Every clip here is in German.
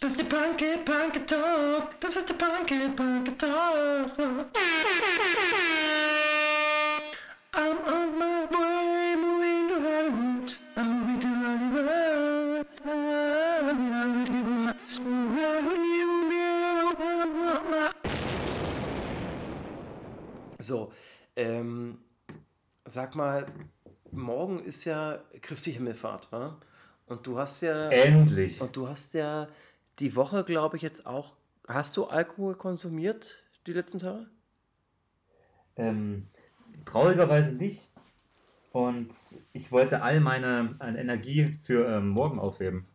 Das ist der Punky Punky Talk. Das ist der Punky Punky Talk. I'm on my way, moving to Hollywood. I'm moving to Hollywood. So, ähm, sag mal, morgen ist ja Christi Himmelfahrt, wa? Und du hast ja. Endlich. Und du hast ja die Woche, glaube ich, jetzt auch. Hast du Alkohol konsumiert die letzten Tage? Ähm, traurigerweise nicht. Und ich wollte all meine, Energie für ähm, morgen aufheben.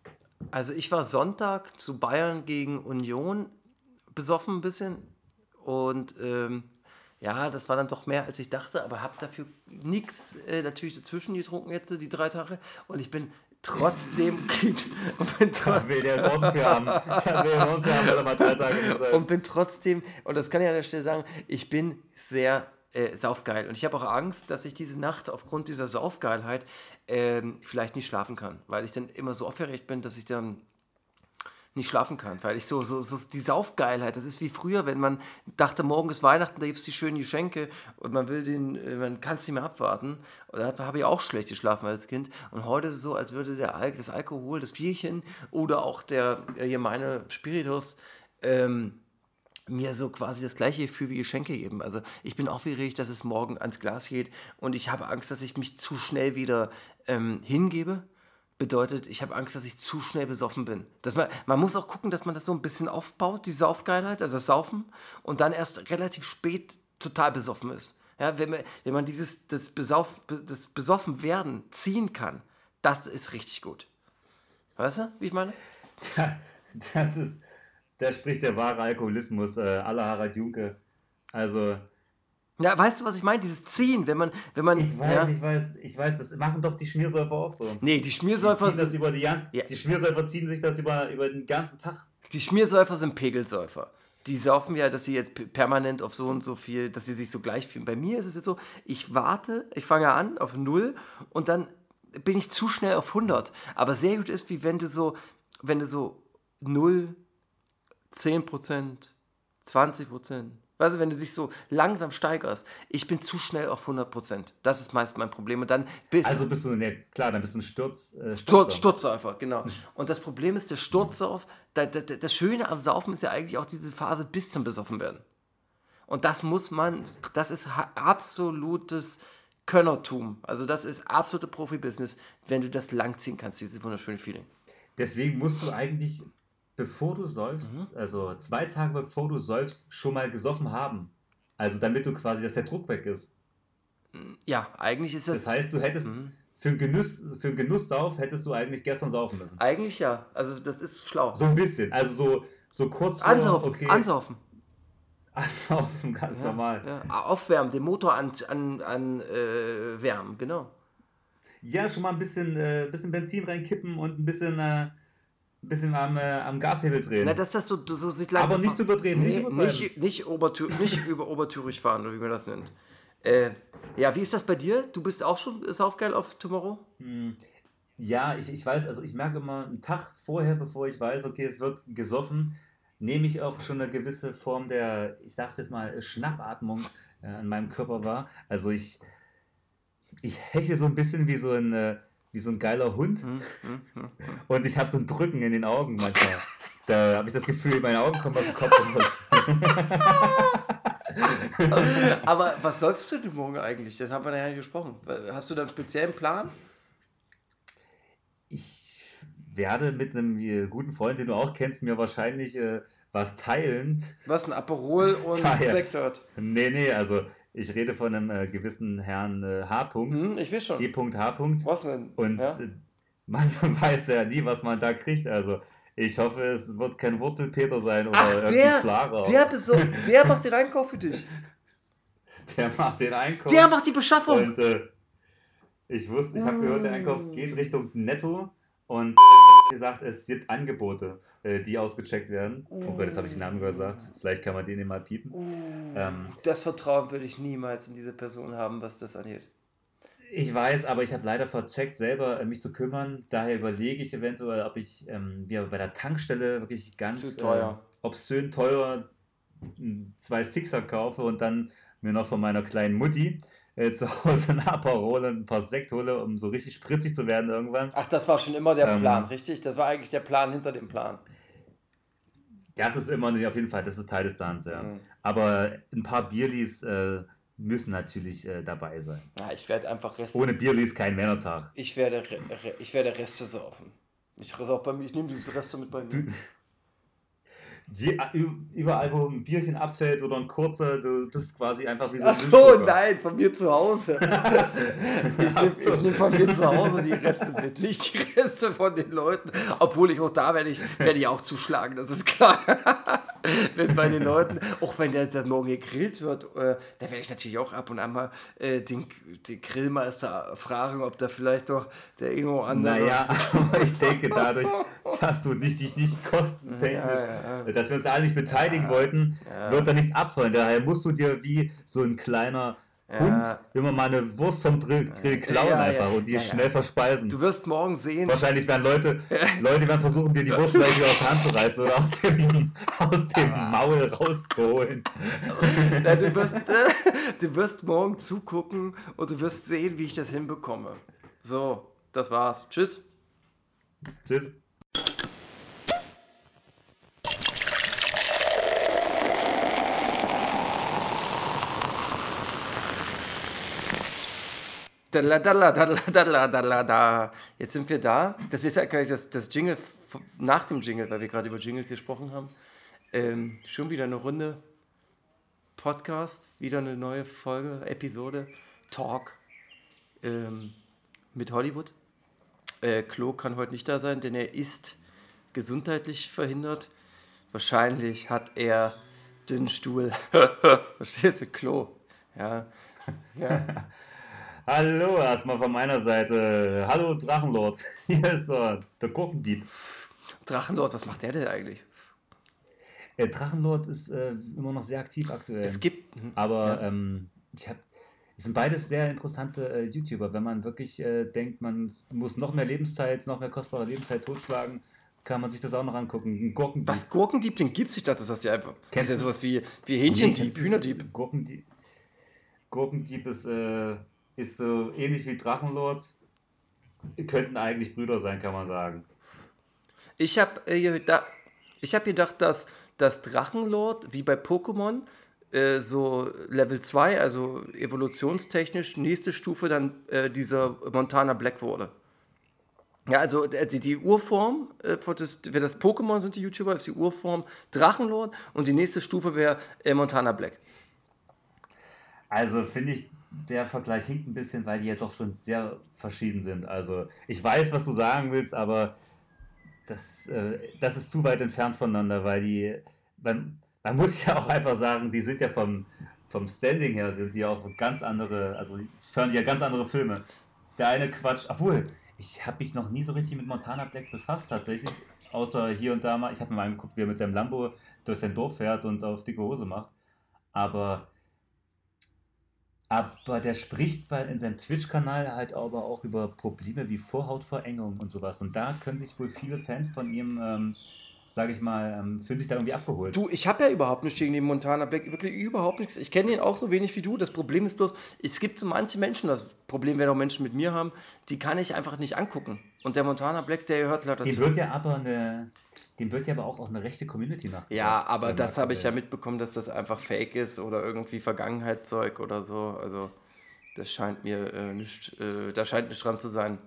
Also ich war Sonntag zu Bayern gegen Union besoffen ein bisschen. Und ähm, ja, das war dann doch mehr, als ich dachte, aber habe dafür nichts äh, natürlich dazwischen getrunken jetzt, die drei Tage. Und ich bin trotzdem und bin, tro Da will der für haben. Da will der morgen für haben, weil er mal drei Tage und bin trotzdem, und das kann ich an der Stelle sagen, ich bin sehr äh, saufgeil. Und ich habe auch Angst, dass ich diese Nacht aufgrund dieser Saufgeilheit ähm, vielleicht nicht schlafen kann, weil ich dann immer so aufgeregt bin, dass ich dann nicht schlafen kann, weil ich so, so, so die Saufgeilheit, das ist wie früher, wenn man dachte, morgen ist Weihnachten, da gibt es die schönen Geschenke und man will den, äh, man kann es nicht mehr abwarten. Und da habe ich auch schlecht geschlafen als Kind. Und heute ist es so, als würde der Al das Alkohol, das Bierchen oder auch der äh, gemeine Spiritus ähm, mir so quasi das gleiche Gefühl wie Geschenke geben. Also ich bin aufgeregt, dass es morgen ans Glas geht und ich habe Angst, dass ich mich zu schnell wieder ähm, hingebe. Bedeutet, ich habe Angst, dass ich zu schnell besoffen bin. Dass man, man muss auch gucken, dass man das so ein bisschen aufbaut, die Saufgeilheit, also das Saufen, und dann erst relativ spät total besoffen ist. Ja, wenn, man, wenn man dieses das, Besauf, das Besoffenwerden ziehen kann, das ist richtig gut. Weißt du, wie ich meine? Da- Das ist, da spricht der wahre Alkoholismus äh, aller Harald Junke. Also, Ja, weißt du, was ich meine? Dieses Ziehen, wenn man, wenn man. ich weiß, ja, ich weiß, ich weiß, das machen doch die Schmiersäufer auch so. Nee, die Die Schmiersäufer ziehen das über die ganze, Ja. die Schmiersäufer ziehen sich das über, über den ganzen Tag. die Schmiersäufer sind Pegelsäufer. Die saufen ja, dass sie jetzt permanent auf so und so viel, dass sie sich so gleich fühlen. Bei mir ist es jetzt so, ich warte, ich fange an auf 0 und dann bin ich zu schnell auf 100. Aber sehr gut ist, wie wenn du so, wenn du so 0, 10%, 20%, weißt du, wenn du dich so langsam steigerst. Ich bin zu schnell auf 100%. Das ist meist mein Problem. Und dann bist Also bist du, ne, klar, dann bist du ein Sturz. Äh, Sturz, Stürzer. Sturzsaufer, genau. Und das Problem ist, der Sturzsauf, da, da, da- das Schöne am Saufen ist ja eigentlich auch diese Phase bis zum Besoffenwerden. Und das muss man, das ist absolutes Könnertum. Also das ist absolute Profibusiness, wenn du das langziehen kannst, dieses wunderschöne Feeling. Deswegen musst du eigentlich, bevor du säufst, Mhm. also zwei Tage bevor du säufst, schon mal gesoffen haben. Also damit du quasi, dass der Druck weg ist. Ja, eigentlich ist das, Das heißt, du hättest Mhm. für einen Genuss, für einen Genusssauf hättest du eigentlich gestern saufen müssen. eigentlich ja. Also das ist schlau. So ein bisschen. Also so, so kurz vor, ansaufen, okay, ansaufen. ansaufen, ganz Ja, normal. ja. Aufwärmen, den Motor an, an, an äh, wärmen, genau. Ja, schon mal ein bisschen, äh, bisschen Benzin reinkippen und ein bisschen, äh, bisschen am, äh, am Gashebel drehen. Na, dass das so, so sich Aber langsam- nicht zu übertreiben, nicht Nee, übertreiben. nicht, nicht, Obertür, nicht über Obertürig fahren, oder wie man das nennt. Äh, ja, wie ist das bei dir? Du bist auch schon saufgeil auf Tomorrow? Hm, Ja, ich, ich weiß, also ich merke immer einen Tag vorher, bevor ich weiß, okay, es wird gesoffen, nehme ich auch schon eine gewisse Form der, ich sag's jetzt mal, Schnappatmung äh, an meinem Körper wahr. Also ich, ich heche so ein bisschen wie so ein, äh, wie so ein geiler Hund Hm, hm, hm. und ich habe so ein Drücken in den Augen manchmal. Da habe ich das Gefühl, meine Augen kommen aus dem Kopf. Aber was säufst du denn morgen eigentlich? Das haben wir ja gesprochen. Hast du da einen speziellen Plan? Ich werde mit einem äh, guten Freund, den du auch kennst, mir wahrscheinlich äh, was teilen. Was, ein Aperol und Daher. Sekt dort? Nee, nee, also ich rede von einem äh, gewissen Herrn äh, H. Hm, ich weiß schon. E.H. Was denn? Und ja? äh, man weiß ja nie, was man da kriegt. Also ich hoffe, es wird kein Wurzelpeter sein oder Ach, irgendwie der, Clara. der, beso- der macht den Einkauf für dich. der macht den Einkauf. Der macht die Beschaffung. Und äh, ich wusste, ich habe gehört, der Einkauf geht Richtung Netto und gesagt, es gibt Angebote, äh, die ausgecheckt werden. Oh Gott, jetzt habe ich den Namen gesagt. Vielleicht kann man den mal piepen. Uh, Ähm, das Vertrauen würde ich niemals in diese Person haben, was das angeht. Ich weiß, aber ich habe leider vercheckt, selber äh, mich zu kümmern. Daher überlege ich eventuell, ob ich ähm, mir bei der Tankstelle wirklich ganz Zu teuer. Äh, obszön teuer m, zwei Sixer kaufe und dann mir noch von meiner kleinen Mutti äh, zu Hause ein Aperol und ein paar Sekt hole, um so richtig spritzig zu werden irgendwann. Ach, das war schon immer der Ähm. Plan, richtig? Das war eigentlich der Plan hinter dem Plan. Das ist immer auf jeden Fall, das ist Teil des Plans, ja. Mhm. Aber ein paar Bierlis äh, müssen natürlich äh, dabei sein. Ja, ich werde einfach Reste. Ohne Bierlis kein Männertag. Ich werde, ich werde Reste saufen. Ich, auch bei mir, ich nehme diese Reste mit bei mir. Du- Die, überall, wo ein Bierchen abfällt oder ein kurzer, du, das ist quasi einfach wie so ein Ach so, nein, von mir zu Hause. Ich nehme nehm von mir zu Hause die Reste mit, nicht die Reste von den Leuten. Obwohl ich auch da werde ich, werde ich auch zuschlagen, das ist klar. wenn bei den Leuten, auch wenn der, der morgen gegrillt wird, äh, da werde ich natürlich auch ab und an mal äh, den, den Grillmeister fragen, ob da vielleicht doch der oder andere. Naja, aber ich denke dadurch, dass du nicht, dich nicht kostentechnisch, Ja, ja, dass wir uns alle nicht beteiligen wollten, wird da nicht abfallen. Daher musst du dir wie so ein kleiner Ja. Hund immer mal eine Wurst vom Grill, Grill klauen Ja, ja, einfach und die ja, ja. schnell verspeisen. Du wirst morgen sehen, Wahrscheinlich werden Leute, Leute werden versuchen, dir die Wurst wieder aus der Hand zu reißen oder aus dem, aus dem Maul rauszuholen. Du, wirst, du wirst morgen zugucken und du wirst sehen, wie ich das hinbekomme. So, das war's. Tschüss. Tschüss. Jetzt sind wir da. Das ist ja gleich das, das Jingle nach dem Jingle, weil wir gerade über Jingles gesprochen haben. Ähm, schon wieder eine Runde Podcast, wieder eine neue Folge, Episode, Talk ähm, mit Hollywood. Äh, Klo kann heute nicht da sein, denn er ist gesundheitlich verhindert. Wahrscheinlich hat er den Stuhl. Verstehst du? Klo. Ja. ja. Hallo, erstmal von meiner Seite. Hallo Drachenlord. Hier ist er, der Gurkendieb. Drachenlord, was macht der denn eigentlich? Der Drachenlord ist äh, immer noch sehr aktiv aktuell. Es gibt. Aber Ja. ähm, ich habe. Es sind beides sehr interessante äh, YouTuber. Wenn man wirklich äh, denkt, man muss noch mehr Lebenszeit, noch mehr kostbare Lebenszeit totschlagen, kann man sich das auch noch angucken. Gurkendieb. Was Gurkendieb, den gibt's? Ich dachte, das hast du einfach. Das Kennst ist ja du- sowas wie, wie Nee, Hähnchendieb, du- Hühnerdieb. Gurkendieb. Gurkendieb ist, äh, ist so ähnlich wie Drachenlord. Könnten eigentlich Brüder sein, kann man sagen. Ich habe äh, da, ich hab gedacht, dass das Drachenlord, wie bei Pokémon, äh, so Level 2, also evolutionstechnisch, nächste Stufe dann äh, dieser Montana Black wurde. Ja, also äh, die, die Urform, äh, das, wer das Pokémon sind, die YouTuber, ist die Urform Drachenlord und die nächste Stufe wäre äh, Montana Black. Also finde ich, der Vergleich hinkt ein bisschen, weil die ja doch schon sehr verschieden sind. Also ich weiß, was du sagen willst, aber das, äh, das ist zu weit entfernt voneinander, weil die, man, man muss ja auch einfach sagen, die sind ja vom, vom Standing her, sind sie auch ganz andere, also hören ja ganz andere Filme. Der eine Quatsch, obwohl, ich habe mich noch nie so richtig mit Montana Black befasst tatsächlich, außer hier und da mal, ich habe mir mal angeguckt, wie er mit seinem Lambo durch sein Dorf fährt und auf dicke Hose macht, aber aber der spricht bei, in seinem Twitch-Kanal halt aber auch über Probleme wie Vorhautverengung und sowas. Und da können sich wohl viele Fans von ihm, ähm, sage ich mal, ähm, fühlen sich da irgendwie abgeholt. Du, ich habe ja überhaupt nichts gegen den Montana Black, wirklich überhaupt nichts. Ich kenne den auch so wenig wie du. Das Problem ist bloß, es gibt so manche Menschen, das Problem werden auch Menschen mit mir haben, die kann ich einfach nicht angucken. Und der Montana Black, der gehört leider dem dazu. wird ja aber eine, dem wird ja aber auch, auch eine rechte Community nach. Ja, aber das habe ich ja mitbekommen, dass das einfach Fake ist oder irgendwie Vergangenheitszeug oder so. Also das scheint mir äh, nicht, äh, da scheint nicht dran zu sein.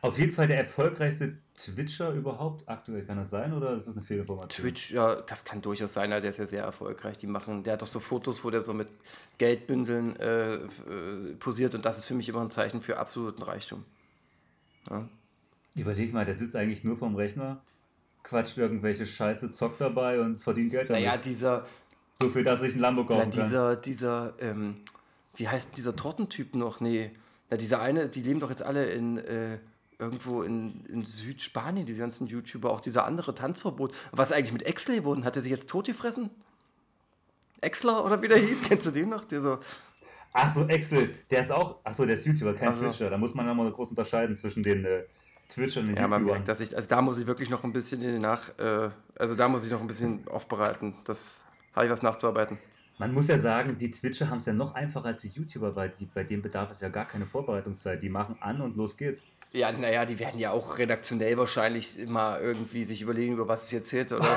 Auf jeden Fall der erfolgreichste Twitcher überhaupt aktuell, kann das sein oder ist das eine Fehlinformation? Twitch, ja, das kann durchaus sein, der ist ja sehr erfolgreich. Die machen, der hat doch so Fotos, wo der so mit Geldbündeln äh, äh, posiert und das ist für mich immer ein Zeichen für absoluten Reichtum. Ja. Überleg mal, der sitzt eigentlich nur vorm Rechner, quatscht irgendwelche Scheiße, zockt dabei und verdient Geld damit. Naja, dieser, so viel, dass ich einen Lambo na, kaufen kann. dieser, dieser, ähm, wie heißt dieser Tortentyp noch? Nee, na, dieser eine, die leben doch jetzt alle in, äh, irgendwo in, in Südspanien, diese ganzen YouTuber, auch dieser andere Tanzverbot. Was eigentlich mit Exley geworden? Hat er sich jetzt totgefressen? Exler oder wie der hieß? Kennst du den noch? Der so, Ach so, Excel, der ist auch, ach so, der ist YouTuber, kein Ach so. Twitcher. Da muss man nochmal groß unterscheiden zwischen den äh, Twitchern und den Ja, man merkt, dass ich, also da muss ich wirklich noch ein bisschen in den nach, äh, also da muss ich noch ein bisschen aufbereiten. Das habe ich was nachzuarbeiten. Man muss ja sagen, die Twitcher haben es ja noch einfacher als die YouTuber, weil die, bei denen bedarf es ja gar keine Vorbereitungszeit. Die machen an und los geht's. Ja, naja, die werden ja auch redaktionell wahrscheinlich immer irgendwie sich überlegen, über was es jetzt geht, oder?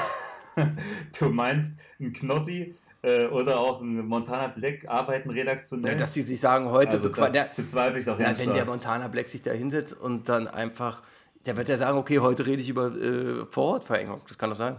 Du meinst, ein Knossi äh, oder auch ein Montana Black arbeiten redaktionell? Ja, dass die sich sagen, heute also das ja, bezweifle ich doch ganz wenn der. Montana Black sich da hinsetzt und dann einfach, der wird ja sagen, okay, heute rede ich über äh, Vorortverengung. Das kann doch sein.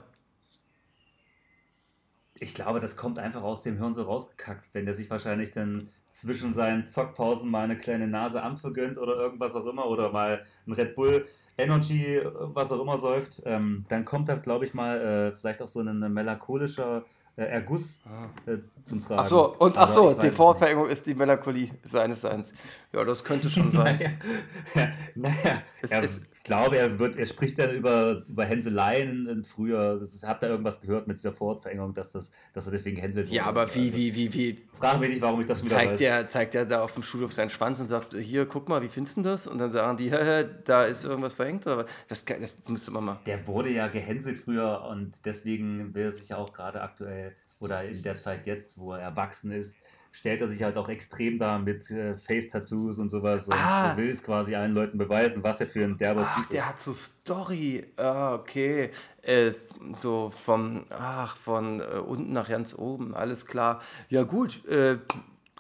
Ich glaube, das kommt einfach aus dem Hirn so rausgekackt, wenn der sich wahrscheinlich dann zwischen seinen Zockpausen mal eine kleine Nase Ampfe gönnt oder irgendwas auch immer oder mal ein Red Bull Energy, äh, was auch immer säuft, ähm, dann kommt da, glaube ich, mal äh, vielleicht auch so ein, melancholischer Erguss äh, zum Tragen. Ach so, und ach so, die es Vorverengung ist die Melancholie seines Seins. Ja, das könnte schon sein. naja, naja Es er, ist- ich glaube, er, wird, er spricht dann über, über Hänseleien früher. Das ist, habt ihr irgendwas gehört mit dieser Vorortverengung, dass, das, dass er deswegen hänselt Ja, aber wie, Also, wie, wie, wie, Frag mich nicht, warum ich das wieder zeigt weiß. der, zeigt der da auf dem Schulhof seinen Schwanz und sagt, hier, guck mal, wie findest du das? Und dann sagen die, "Hä, da ist irgendwas verhängt oder? Das, das müsste man mal. Der wurde ja gehänselt früher und deswegen will er sich ja auch gerade aktuell oder in der Zeit jetzt, wo er erwachsen ist, stellt er sich halt auch extrem da mit äh, Face-Tattoos und sowas und Ah. will es quasi allen Leuten beweisen, was er für ein derber Ach, Typ der hat so Story. Ah, okay. Äh, so vom, ach, von äh, unten nach ganz oben, alles klar. Ja, gut. Äh,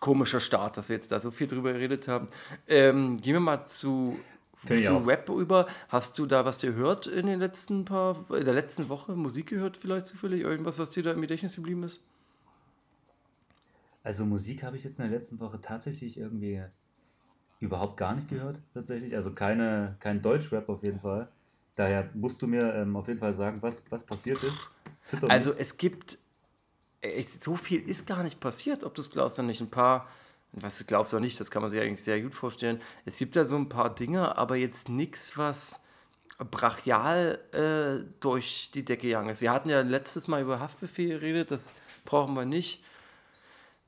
komischer Start, dass wir jetzt da so viel drüber geredet haben. Ähm, gehen wir mal zu, Finde zu. Rap über. Hast du da was gehört in den letzten paar, in der letzten Woche? Musik gehört vielleicht zufällig? Irgendwas, was dir da im Gedächtnis geblieben ist? Also Musik habe ich jetzt in der letzten Woche tatsächlich irgendwie überhaupt gar nicht gehört, tatsächlich. Also keine, kein Deutschrap auf jeden Fall. Daher musst du mir ähm, auf jeden Fall sagen, was, was passiert ist. Fütter mich. Also es gibt, äh, so viel ist gar nicht passiert, ob du es glaubst oder nicht. Ein paar, was du glaubst oder nicht, das kann man sich eigentlich sehr gut vorstellen. Es gibt ja so ein paar Dinge, aber jetzt nichts, was brachial äh, durch die Decke gegangen ist. Wir hatten ja letztes Mal über Haftbefehl geredet, das brauchen wir nicht.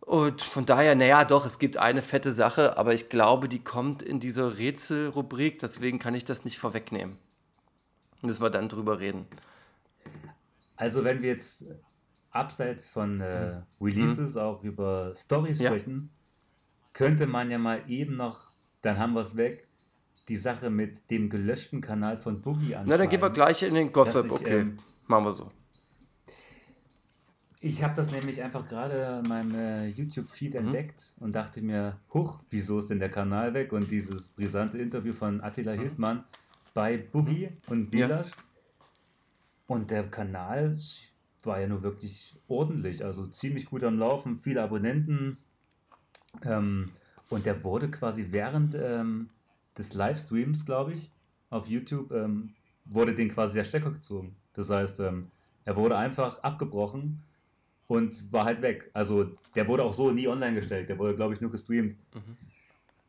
Und von daher, naja, doch, es gibt eine fette Sache, aber ich glaube, die kommt in diese Rätselrubrik, deswegen kann ich das nicht vorwegnehmen. Müssen wir dann drüber reden. Also wenn wir jetzt abseits von äh, Releases auch über Stories Ja. sprechen, könnte man ja mal eben noch, dann haben wir es weg, die Sache mit dem gelöschten Kanal von Boogie anschauen. Na, dann gehen wir gleich in den Gossip, ich, okay. ähm, Machen wir so. Ich habe das nämlich einfach gerade in meinem äh, YouTube-Feed Mhm. entdeckt und dachte mir, huch, wieso ist denn der Kanal weg? Und dieses brisante Interview von Attila Hildmann bei Boogie und Mhm. Ja. Bilasch. Und der Kanal war ja nur wirklich ordentlich, also ziemlich gut am Laufen, viele Abonnenten. Ähm, und der wurde quasi während ähm, des Livestreams, glaube ich, auf YouTube, ähm, wurde den quasi der Stecker gezogen. Das heißt, ähm, er wurde einfach abgebrochen und war halt weg. Also der wurde auch so nie online gestellt, der wurde, glaube ich, nur gestreamt. Mhm.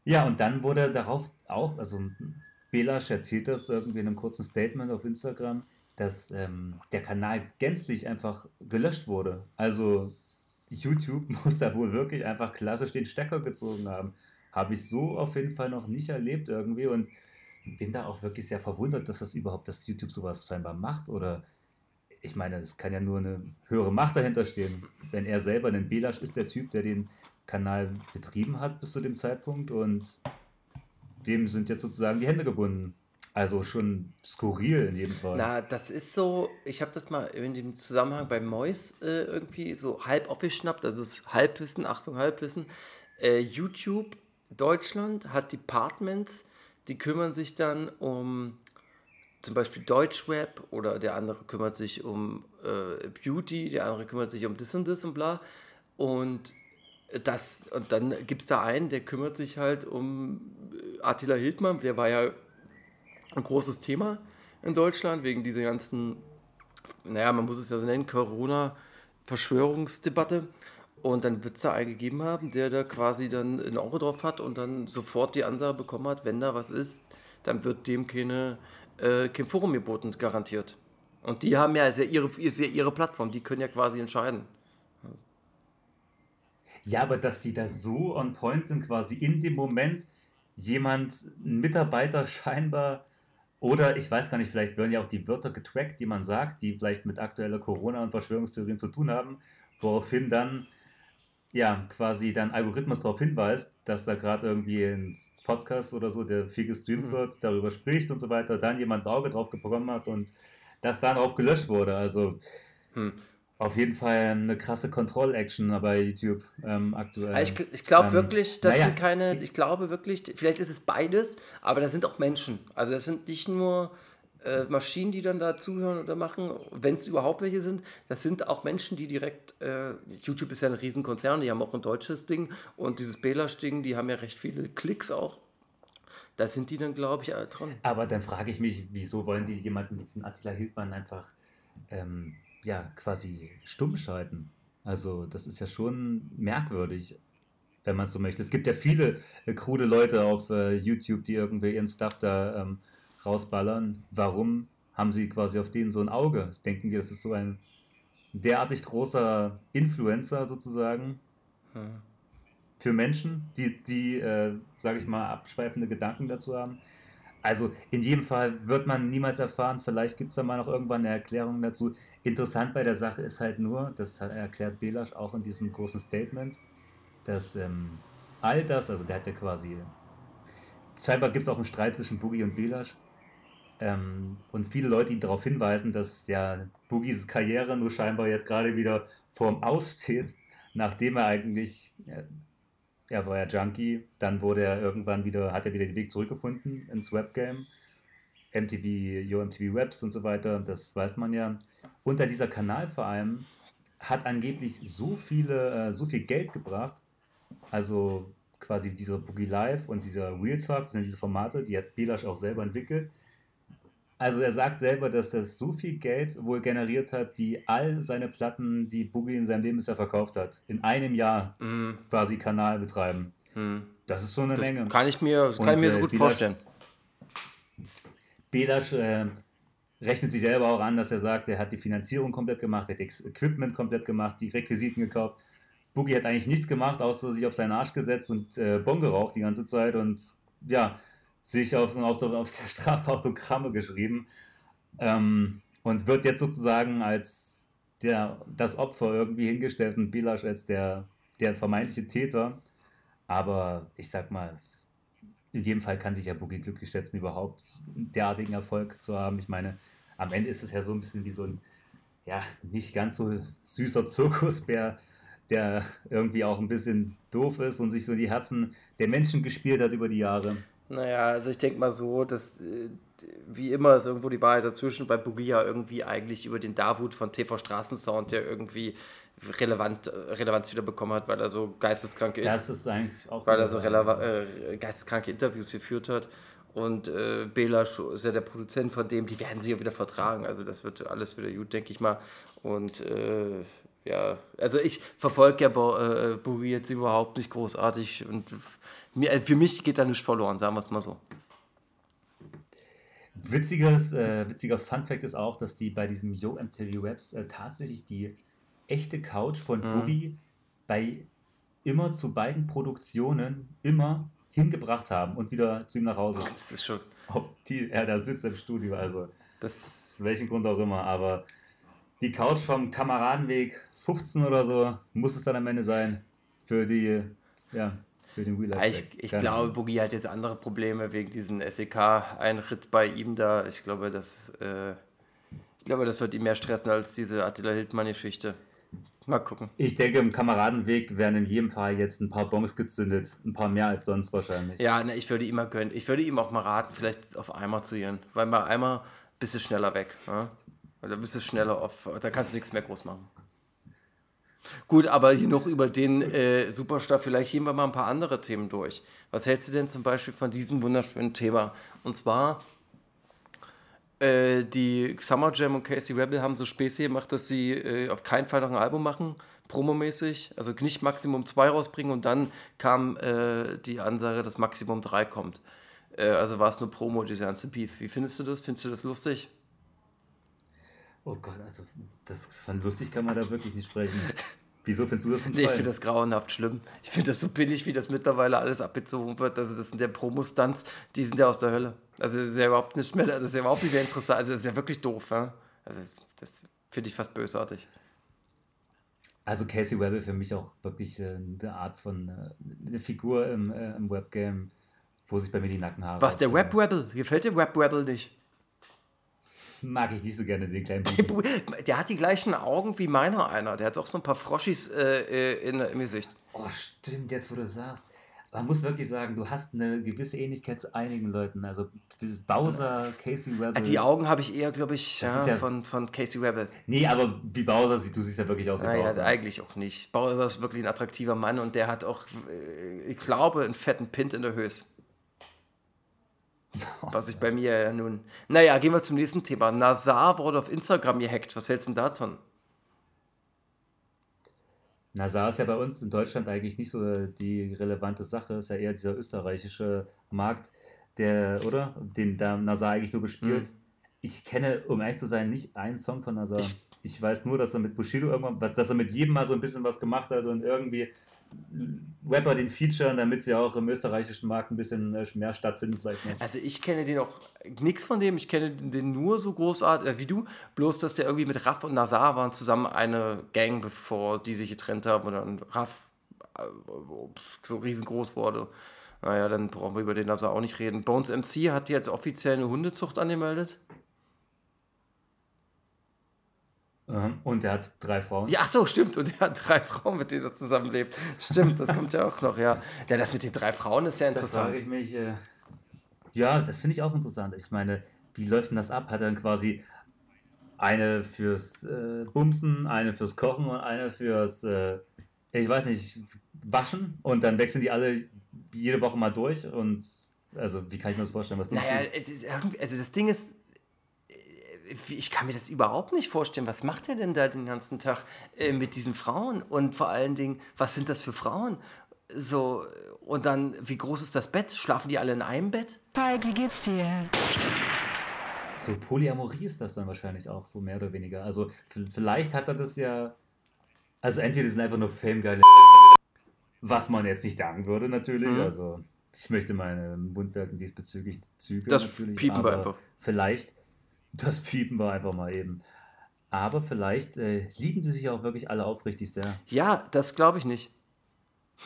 Ja, und dann wurde darauf auch, also Belasch erzählt das irgendwie in einem kurzen Statement auf Instagram, dass ähm, der Kanal gänzlich einfach gelöscht wurde. Also YouTube muss da wohl wirklich einfach klassisch den Stecker gezogen haben. Habe ich so auf jeden Fall noch nicht erlebt irgendwie und bin da auch wirklich sehr verwundert, dass das überhaupt, dass YouTube sowas scheinbar macht oder ich meine, es kann ja nur eine höhere Macht dahinter stehen. Wenn er selber, denn Belasch ist der Typ, der den Kanal betrieben hat bis zu dem Zeitpunkt und dem sind jetzt sozusagen die Hände gebunden. Also schon skurril in jedem Fall. Na, das ist so, ich habe das mal in dem Zusammenhang bei Mois äh, irgendwie so halb aufgeschnappt, also das Halbwissen, Achtung, Halbwissen. Äh, YouTube Deutschland hat Departments, die kümmern sich dann um zum Beispiel Deutschrap oder der andere kümmert sich um äh, Beauty, der andere kümmert sich um das und das und bla. Und das, und dann gibt es da einen, der kümmert sich halt um äh, Attila Hildmann, der war ja ein großes Thema in Deutschland wegen dieser ganzen, naja, man muss es ja so nennen, Corona-Verschwörungsdebatte. Und dann wird es da einen gegeben haben, der da quasi dann ein Auge drauf hat und dann sofort die Ansage bekommen hat, wenn da was ist, dann wird dem keine, äh, kein Forum geboten, garantiert. Und die haben ja sehr ihre, sehr ihre Plattform, die können ja quasi entscheiden. Ja, aber dass die da so on point sind, quasi in dem Moment jemand, ein Mitarbeiter scheinbar, oder ich weiß gar nicht, vielleicht werden ja auch die Wörter getrackt, die man sagt, die vielleicht mit aktueller Corona- und Verschwörungstheorien zu tun haben, woraufhin dann ja quasi dein Algorithmus darauf hinweist, dass da gerade irgendwie ein Podcast oder so, der viel gestreamt Mhm. wird, darüber spricht und so weiter, dann jemand ein Auge drauf bekommen hat und das dann darauf gelöscht wurde. Also Hm. auf jeden Fall eine krasse Kontroll-Action bei YouTube ähm, aktuell. Ja, Ich, ich glaube Ähm, wirklich, das naja. sind keine, ich glaube wirklich, vielleicht ist es beides, aber das sind auch Menschen. Also das sind nicht nur äh, Maschinen, die dann da zuhören oder machen, wenn es überhaupt welche sind, das sind auch Menschen, die direkt, äh, YouTube ist ja ein Riesenkonzern, die haben auch ein deutsches Ding und dieses Belasch-Ding, die haben ja recht viele Klicks auch. Da sind die dann, glaube ich, äh, dran. Aber dann frage ich mich, wieso wollen die jemanden mit diesem Attila Hildmann einfach ähm, ja, quasi stumm schalten? Also, das ist ja schon merkwürdig, wenn man so möchte. Es gibt ja viele äh, krude Leute auf äh, YouTube, die irgendwie ihren Stuff da ähm, rausballern. Warum haben sie quasi auf denen so ein Auge? Denken die, das ist so ein derartig großer Influencer sozusagen? Ja. für Menschen, die, die äh, sage ich mal, abschweifende Gedanken dazu haben. Also in jedem Fall wird man niemals erfahren, vielleicht gibt es da mal noch irgendwann eine Erklärung dazu. Interessant bei der Sache ist halt nur, das erklärt Belasch auch in diesem großen Statement, dass ähm, all das, also der hat ja quasi, scheinbar gibt es auch einen Streit zwischen Boogie und Belasch, ähm, und viele Leute, die darauf hinweisen, dass ja Boogies Karriere nur scheinbar jetzt gerade wieder vorm Aus steht, nachdem er eigentlich, ja, er war ja Junkie, dann wurde er irgendwann wieder, hat er wieder den Weg zurückgefunden ins Webgame, MTV, Yo MTV Webs und so weiter, das weiß man ja. Und dann dieser Kanal vor allem hat angeblich so viele, äh, so viel Geld gebracht, also quasi dieser Boogie Live und dieser Real Talk, das sind diese Formate, die hat Belasch auch selber entwickelt. Also er sagt selber, dass das so viel Geld wohl generiert hat, wie all seine Platten, die Boogie in seinem Lebensjahr verkauft hat. In einem Jahr Hm, quasi Kanal betreiben. hm. Das ist schon eine Das Menge. kann ich mir, das kann ich mir so äh, gut Belasch- vorstellen. Belasch äh, rechnet sich selber auch an, dass er sagt, er hat die Finanzierung komplett gemacht, er hat das Equipment komplett gemacht, die Requisiten gekauft. Boogie hat eigentlich nichts gemacht, außer sich auf seinen Arsch gesetzt und äh, Bon geraucht die ganze Zeit und ja, sich auf, auf, der, auf der Straße Autogramme geschrieben ähm, und wird jetzt sozusagen als der, das Opfer irgendwie hingestellt und Belasch als der, der vermeintliche Täter. Aber ich sag mal, in jedem Fall kann sich ja Boogie glücklich schätzen, überhaupt einen derartigen Erfolg zu haben. Ich meine, am Ende ist es ja so ein bisschen wie so ein, ja, nicht ganz so süßer Zirkusbär, der irgendwie auch ein bisschen doof ist und sich so die Herzen der Menschen gespielt hat über die Jahre. Naja, also ich denke mal so, dass äh, wie immer ist irgendwo die Wahrheit dazwischen, bei Bugia irgendwie eigentlich über den Davut von TV Straßensound, der irgendwie relevant, äh, Relevanz wieder bekommen hat, weil er so geisteskranke, Das ist eigentlich auch. weil er so äh, geisteskranke Interviews geführt hat. Und äh, Belasch ist ja der Produzent von dem, die werden sich ja wieder vertragen. Also das wird alles wieder gut, denke ich mal. Und äh, ja, also ich verfolge ja äh, Boogie jetzt überhaupt nicht großartig. Und mir, äh, für mich geht da nichts verloren, sagen wir es mal so. Witziges, äh, witziger Fun-Fact ist auch, dass die bei diesem Yo MTV Webs äh, tatsächlich die echte Couch von Mhm. Boogie bei immer zu beiden Produktionen immer hingebracht haben und wieder zu ihm nach Hause. Das ist schon. Ob die, er da sitzt im Studio, also Das, aus welchem Grund auch immer, aber die Couch vom Kameradenweg 15 oder so muss es dann am Ende sein für die, ja, für den Life ich Check. ich Keine glaube. Boogie hat jetzt andere Probleme wegen diesem SEK-Einritt bei ihm da. Ich glaube, das, äh, ich glaube, das wird ihn mehr stressen als diese Attila Hildmann-Geschichte. Mal gucken. Ich denke, im Kameradenweg werden in jedem Fall jetzt ein paar Bongs gezündet. Ein paar mehr als sonst wahrscheinlich. Ja, ne, ich würde ihm mal gönnen. Ich würde ihm auch mal raten, vielleicht auf Eimer zu gehen. Weil bei Eimer bist du schneller weg. Ja? Da bist du schneller auf. Da kannst du nichts mehr groß machen. Gut, aber hier noch über den äh, Superstar, vielleicht gehen wir mal ein paar andere Themen durch. Was hältst du denn zum Beispiel von diesem wunderschönen Thema? Und zwar, äh, die Summer Jam und Casey Rebel haben so Späße gemacht, dass sie äh, auf keinen Fall noch ein Album machen, promomäßig. Also nicht Maximum 2 rausbringen und dann kam äh, die Ansage, dass Maximum 3 kommt. Äh, also war es nur Promo, diese ganze Beef. Wie findest du das? Findest du das lustig? Oh Gott, also das von lustig kann man da wirklich nicht sprechen. Wieso findest du das Nee, ich finde das grauenhaft schlimm. Ich finde das so billig, wie das mittlerweile alles abgezogen wird. Also das sind ja Promo-Stunts, die sind ja aus der Hölle. Also das ist ja überhaupt nicht mehr, das ist ja überhaupt nicht mehr interessant. Also das ist ja wirklich doof. Ja? Also das finde ich fast bösartig. Also Casey Rebel für mich auch wirklich äh, eine Art von äh, eine Figur im, äh, im Webgame, wo sich bei mir die Nackenhaare. Was, der aufstellen. Web Rebel? Gefällt dir Web Rebel nicht? Mag ich nicht so gerne, den kleinen Der Buben. Bu- Der hat die gleichen Augen wie meiner einer. Der hat auch so ein paar Froschis äh, äh, in, im Gesicht. Oh, stimmt, jetzt wo du sagst. Man muss wirklich sagen, du hast eine gewisse Ähnlichkeit zu einigen Leuten. Also Bowser, Casey Rebel. Äh, Die Augen habe ich eher, glaube ich, ja, ja- von, von Casey Rebel. Nee, aber wie Bowser sieht, du siehst ja wirklich aus wie Naja, Bowser. eigentlich auch nicht. Bowser ist wirklich ein attraktiver Mann und der hat auch, äh, ich glaube, einen fetten Pint in der Höhe. Was ich bei mir ja nun. Naja, gehen wir zum nächsten Thema. Nazar wurde auf Instagram gehackt. Was hältst du denn davon? Nazar ist ja bei uns in Deutschland eigentlich nicht so die relevante Sache. Ist ja eher dieser österreichische Markt, der, oder? Den da Nazar eigentlich nur bespielt. Mhm. Ich kenne, um ehrlich zu sein, nicht einen Song von Nazar. Ich- Ich, weiß nur, dass er mit Bushido irgendwann, dass er mit jedem mal so ein bisschen was gemacht hat und irgendwie Rapper den featuren, damit sie auch im österreichischen Markt ein bisschen äh, mehr stattfinden vielleicht noch. Also ich kenne den auch nichts von dem. Ich kenne den nur so großartig äh, wie du. Bloß, dass der irgendwie mit Raff und Nazar waren zusammen eine Gang, bevor die sich getrennt haben. Und dann Raff äh, so riesengroß wurde. Naja, dann brauchen wir über den Nazar auch nicht reden. Bones MC hat jetzt offiziell eine Hundezucht angemeldet. Mhm. Und er hat drei Frauen. Ja, ach so, stimmt. Und er hat drei Frauen, mit denen er zusammenlebt. Stimmt, das kommt ja auch noch, ja. Ja, das mit den drei Frauen ist ja Da frage interessant. ich mich, äh, ja, das finde ich auch interessant. Ich meine, wie läuft denn das ab? Hat er dann quasi eine fürs äh, Bumsen, eine fürs Kochen und eine fürs, äh, ich weiß nicht, Waschen? Und dann wechseln die alle jede Woche mal durch und also wie kann ich mir das vorstellen, was die Naja, es ist also das Ding ist, ich kann mir das überhaupt nicht vorstellen. Was macht er denn da den ganzen Tag äh, mit diesen Frauen? Und vor allen Dingen, was sind das für Frauen? So, und dann, wie groß ist das Bett? Schlafen die alle in einem Bett? Falk, wie geht's dir? So Polyamorie ist das dann wahrscheinlich auch so mehr oder weniger. Also vielleicht hat er das ja, also entweder sind einfach nur famegeile was man jetzt nicht sagen würde natürlich. Mhm. Also ich möchte meine Mundwerken diesbezüglich zügeln Das natürlich. piepen wir einfach. Vielleicht, das piepen wir einfach mal eben. Aber vielleicht äh, lieben die sich auch wirklich alle aufrichtig sehr. Ja, das glaube ich nicht.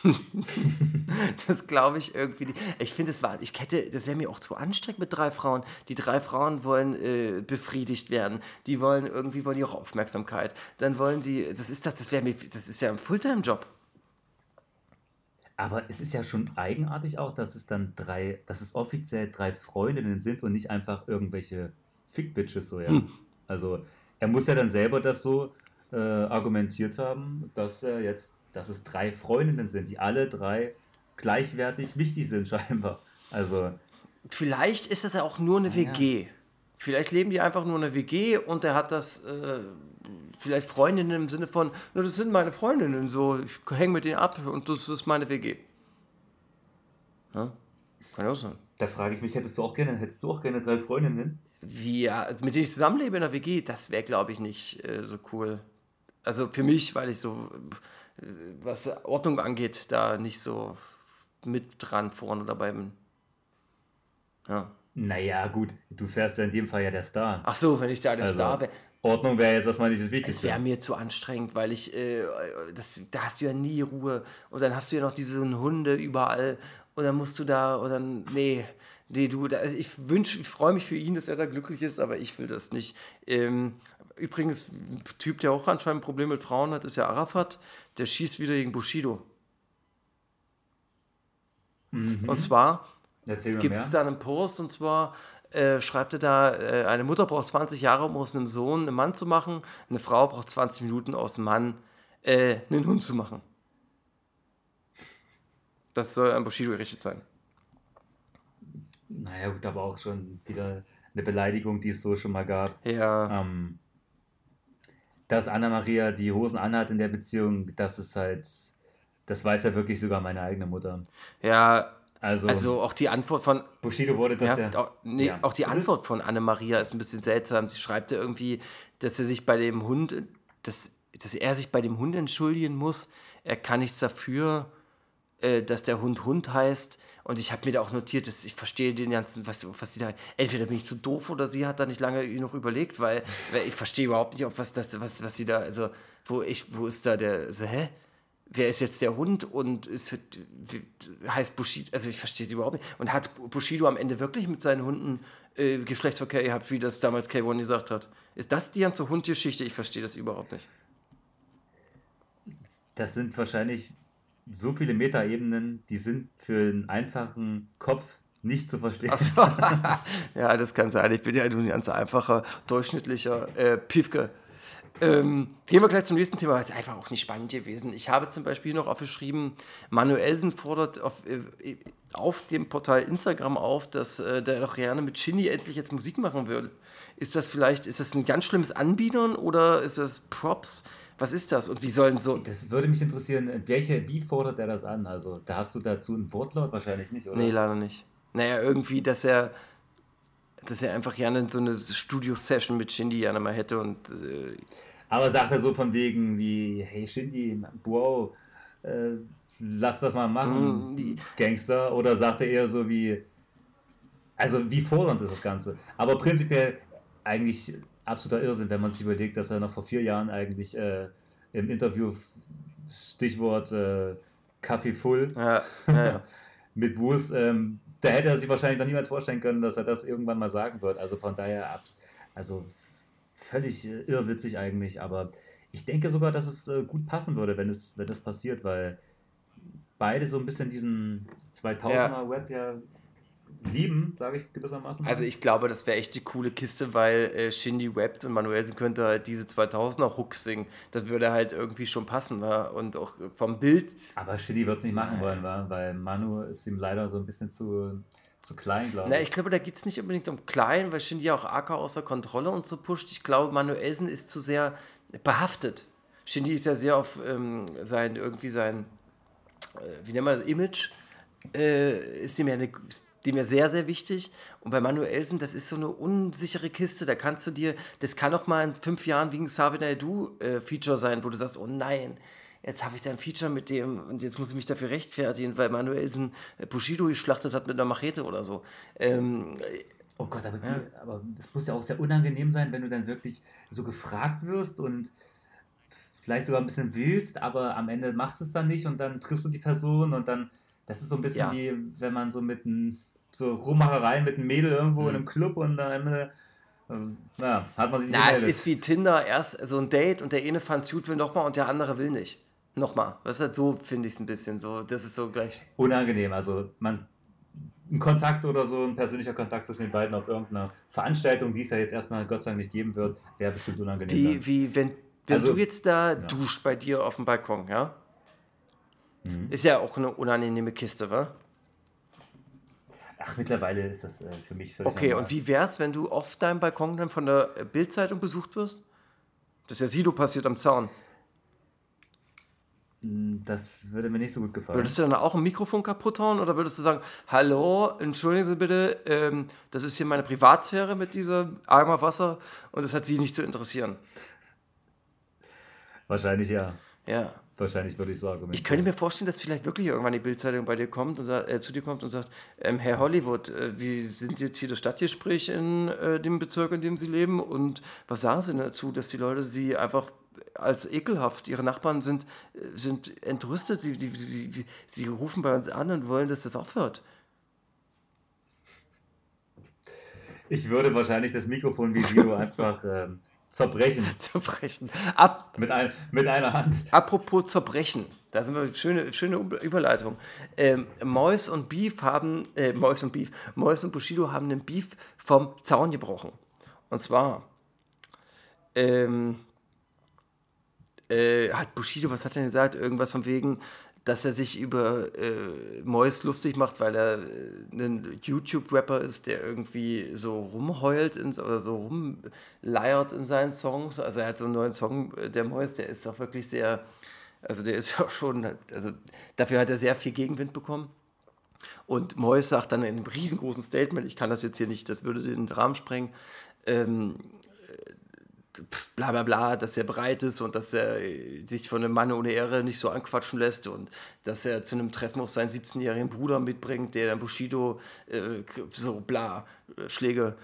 das glaube ich irgendwie nicht. Ich finde, es war, ich hätte, das wäre mir auch zu anstrengend mit drei Frauen. Die drei Frauen wollen äh, befriedigt werden. Die wollen irgendwie wollen die auch Aufmerksamkeit. Dann wollen die, das ist das, das wäre mir, das ist ja ein Fulltime-Job. Aber es ist ja schon eigenartig auch, dass es dann drei, dass es offiziell drei Freundinnen sind und nicht einfach irgendwelche Fick-Bitches so, ja. Hm. Also er muss ja dann selber das so äh, argumentiert haben, dass er jetzt, dass es drei Freundinnen sind, die alle drei gleichwertig wichtig sind scheinbar. Also Vielleicht ist das ja auch nur eine Ja. WG. Vielleicht leben die einfach nur eine WG und er hat das, äh, vielleicht Freundinnen im Sinne von, na, das sind meine Freundinnen, so, ich hänge mit denen ab und das ist meine WG. Ja? Kann ja auch sein. da frage ich mich, hättest du auch gerne, hättest du auch gerne drei Freundinnen? Wie, ja, also mit denen ich zusammenlebe in der WG, das wäre, glaube ich, nicht äh, so cool. Also für mich, weil ich so, äh, was Ordnung angeht, da nicht so mit dran vorne dabei bin. Ja. Naja, gut, du fährst ja in dem Fall ja der Star. Ach so, wenn ich da der Also, Star wäre. Ordnung wäre jetzt erstmal nicht das Es Wichtigste. wäre mir zu anstrengend, weil ich, äh, das, da hast du ja nie Ruhe. Und dann hast du ja noch diese Hunde überall. Und dann musst du da, und dann, nee, nee, du, da, also ich wünsche, ich freue mich für ihn, dass er da glücklich ist, aber ich will das nicht. Ähm, übrigens, ein Typ, der auch anscheinend ein Problem mit Frauen hat, ist ja Arafat. Der schießt wieder gegen Bushido. Mhm. Und zwar gibt es da einen Post und zwar äh, schreibt er da, äh, eine Mutter braucht 20 Jahre, um aus einem Sohn einen Mann zu machen, eine Frau braucht 20 Minuten, aus einem Mann äh, einen Hund zu machen. Das soll an Bushido gerichtet sein. Naja, gut, aber auch schon wieder eine Beleidigung, die es so schon mal gab. Ja, Ähm, dass Anna-Maria die Hosen anhat in der Beziehung, das ist halt, das weiß ja wirklich sogar meine eigene Mutter. ja, Also, also auch die Antwort von, Bushido wurde das ja, ja. auch, nee, ja. auch die? Antwort von Anne-Maria ist ein bisschen seltsam. Sie schreibt ja irgendwie, dass er sich bei dem Hund, das dass er sich bei dem Hund entschuldigen muss. Er kann nichts dafür, äh, dass der Hund Hund heißt. Und ich habe mir da auch notiert, dass ich verstehe den ganzen, was, was sie da. Entweder bin ich zu doof oder sie hat da nicht lange noch überlegt, weil, weil ich verstehe überhaupt nicht, ob was das, was, was sie da, also, wo ich, wo ist da der, also, hä? Wer ist jetzt der Hund und ist, heißt Bushido, also ich verstehe sie überhaupt nicht. Und hat Bushido am Ende wirklich mit seinen Hunden äh, Geschlechtsverkehr gehabt, wie das damals K1 gesagt hat? Ist das die ganze Hundgeschichte? Ich verstehe das überhaupt nicht. Das sind wahrscheinlich so viele Metaebenen, die sind für einen einfachen Kopf nicht zu verstehen. So. ja, das kann sein. Ich bin ja ein ganz einfacher, durchschnittlicher äh, Piefke. Ähm, gehen wir gleich zum nächsten Thema. Das ist einfach auch nicht spannend gewesen. Ich habe zum Beispiel noch aufgeschrieben, Manuelsen fordert auf, äh, auf dem Portal Instagram auf, dass äh, der doch gerne mit Shinny endlich jetzt Musik machen will. Ist das vielleicht, ist das ein ganz schlimmes Anbietern oder ist das Props? Was ist das und wie sollen so. Das würde mich interessieren, welche, wie fordert er das an? Also, da hast du dazu ein Wortlaut wahrscheinlich nicht, oder? Nee, leider nicht. Naja, irgendwie, dass er, dass er einfach gerne so eine Studio-Session mit Shindy gerne mal hätte und. Äh, Aber sagt er so von wegen wie, hey Shindy, wow, äh, lass das mal machen, Mm, Gangster? Oder sagt er eher so wie, also wie fordernd ist das Ganze? Aber prinzipiell eigentlich absoluter Irrsinn, wenn man sich überlegt, dass er noch vor vier Jahren eigentlich äh, im Interview Stichwort äh, Kaffee Full ja, ja, ja. mit Bruce, ähm, da hätte er sich wahrscheinlich noch niemals vorstellen können, dass er das irgendwann mal sagen wird. Also von daher, ab, also völlig äh, irrwitzig eigentlich, aber ich denke sogar, dass es äh, gut passen würde, wenn es, wenn das passiert, weil beide so ein bisschen diesen 2000er Web ja lieben, sage ich gewissermaßen. Also ich glaube, das wäre echt die coole Kiste, weil äh, Shindy rappt und Manuelsen könnte halt diese 2000er Hooks singen. Das würde halt irgendwie schon passen, wa? und auch vom Bild. Aber Shindy wird es nicht machen wollen, wa? weil Manu ist ihm leider so ein bisschen zu, zu klein, glaube Na, ich. ich glaube, da geht es nicht unbedingt um klein, weil Shindy auch AK außer Kontrolle und so pusht. Ich glaube, Manuelsen ist zu sehr behaftet. Shindy ist ja sehr auf ähm, sein, irgendwie sein, äh, wie nennt man das, Image, äh, ist ihm ja eine dem ja sehr, sehr wichtig. Und bei Manuelsen, das ist so eine unsichere Kiste. Da kannst du dir, das kann auch mal in fünf Jahren wegen Sabina Du äh, Feature sein, wo du sagst, oh nein, jetzt habe ich da ein Feature mit dem und jetzt muss ich mich dafür rechtfertigen, weil Manuelsen äh, Bushido geschlachtet hat mit einer Machete oder so. Ähm, Oh Gott, aber, Ja. wie, aber das muss ja auch sehr unangenehm sein, wenn du dann wirklich so gefragt wirst und vielleicht sogar ein bisschen willst, aber am Ende machst du es dann nicht und dann triffst du die Person und dann, das ist so ein bisschen Ja. wie, wenn man so mit einem, so Rummacherei mit einem Mädel irgendwo in Mhm. einem Club und dann am Ende, äh, na, hat man sich nicht na, es gemeldet. ist wie Tinder, erst so ein Date und der eine fand gut, will nochmal und der andere will nicht. Nochmal. Das ist halt so, finde ich es ein bisschen so. Das ist so gleich. unangenehm. Also man ein Kontakt oder so, ein persönlicher Kontakt zwischen den beiden auf irgendeiner Veranstaltung, die es ja jetzt erstmal Gott sei Dank nicht geben wird, wäre bestimmt unangenehm. Wie, dann. wie wenn, wenn Also, du jetzt da ja. duscht bei dir auf dem Balkon, ja? Mhm. Ist ja auch eine unangenehme Kiste, wa? Ach, mittlerweile ist das äh, für mich völlig Okay, normal. und wie wär's, wenn du auf deinem Balkon dann von der äh, Bildzeitung besucht wirst? Das ist ja Sido passiert am Zaun. Hm, Das würde mir nicht so gut gefallen. Würdest du dann auch ein Mikrofon kaputt hauen oder würdest du sagen, hallo, entschuldigen Sie bitte, ähm, das ist hier meine Privatsphäre mit diesem Eimer Wasser und das hat Sie nicht zu interessieren? Wahrscheinlich ja. Ja. Wahrscheinlich würde ich so argumentieren. Ich könnte mir vorstellen, dass vielleicht wirklich irgendwann die Bildzeitung bei dir kommt und sagt, äh, zu dir kommt und sagt, ähm, Herr Hollywood, äh, wie sind Sie jetzt hier das Stadtgespräch in äh, dem Bezirk, in dem Sie leben? Und was sagen Sie dazu, dass die Leute Sie einfach als ekelhaft, Ihre Nachbarn sind, äh, sind entrüstet, sie, die, die, sie rufen bei uns an und wollen, dass das aufhört. Ich würde wahrscheinlich das Mikrofon wie Sido einfach ähm, zerbrechen. Zerbrechen. Ab, Mit, ein, mit einer Hand. Apropos zerbrechen, da sind wir schöne, schöne Überleitung. Ähm, Mois und Beef haben, äh, Mois und Beef, Mois und Bushido haben den Beef vom Zaun gebrochen. Und zwar ähm, äh, hat Bushido, was hat er denn gesagt? Irgendwas von wegen, dass er sich über äh, Mois lustig macht, weil er äh, ein YouTube-Rapper ist, der irgendwie so rumheult in, oder so rumleiert in seinen Songs. Also er hat so einen neuen Song, äh, der Mois, der ist auch wirklich sehr, also der ist ja schon, also dafür hat er sehr viel Gegenwind bekommen. Und Mois sagt dann in einem riesengroßen Statement, ich kann das jetzt hier nicht, das würde den Rahmen sprengen, ähm, bla bla bla, dass er bereit ist und dass er äh, sich von einem Mann ohne Ehre nicht so anquatschen lässt und dass er zu einem Treffen auch seinen 17-jährigen Bruder mitbringt, der dann Bushido äh, so bla äh, Schläge